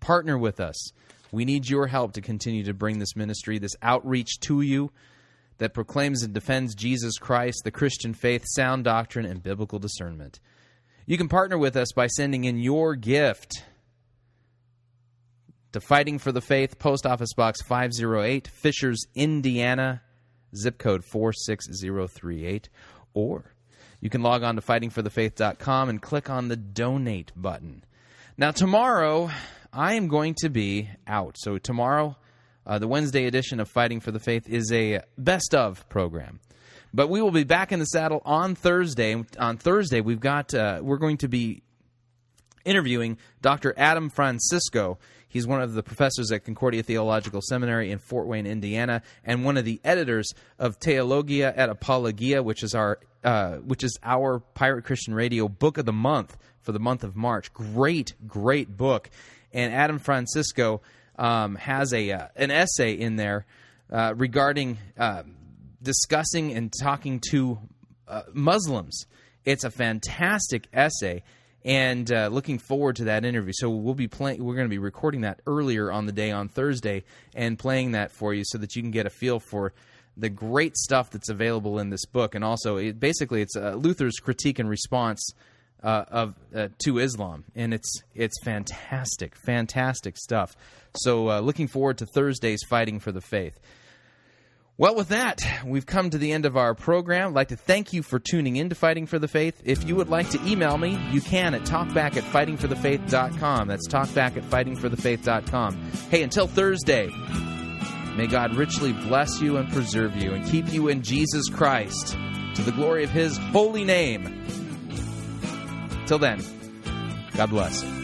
partner with us. We need your help to continue to bring this ministry, this outreach to you that proclaims and defends Jesus Christ, the Christian faith, sound doctrine, and biblical discernment. You can partner with us by sending in your gift to Fighting for the Faith, Post Office Box 508, Fishers, Indiana, zip code 46038 or you can log on to fightingforthefaith.com and click on the donate button. Now, tomorrow, I am going to be out. So, tomorrow, uh, the Wednesday edition of Fighting for the Faith is a best of program. But we will be back in the saddle on Thursday. On Thursday, we've got uh, we're going to be interviewing Dr. Adam Francisco. He's one of the professors at Concordia Theological Seminary in Fort Wayne, Indiana, and one of the editors of Theologia et Apologia, which is our uh, which is our Pirate Christian Radio book of the month for the month of March. Great, great book. And Adam Francisco um, has a uh, an essay in there uh, regarding um, discussing and talking to uh, Muslims. It's a fantastic essay and uh, looking forward to that interview. So we'll be playing. We're going to be recording that earlier on the day on Thursday and playing that for you so that you can get a feel for the great stuff that's available in this book. And also, it, basically, it's uh, Luther's critique and response uh, of uh, to Islam, and it's it's fantastic, fantastic stuff. So uh, looking forward to Thursday's fighting for the faith. Well, with that, we've come to the end of our program. I'd like to thank you for tuning in to Fighting for the Faith. If you would like to email me, you can at talkback at fightingforthefaith.com. That's talkback at fightingforthefaith.com. Hey, until Thursday, may God richly bless you and preserve you and keep you in Jesus Christ to the glory of his holy name. Till then, God bless.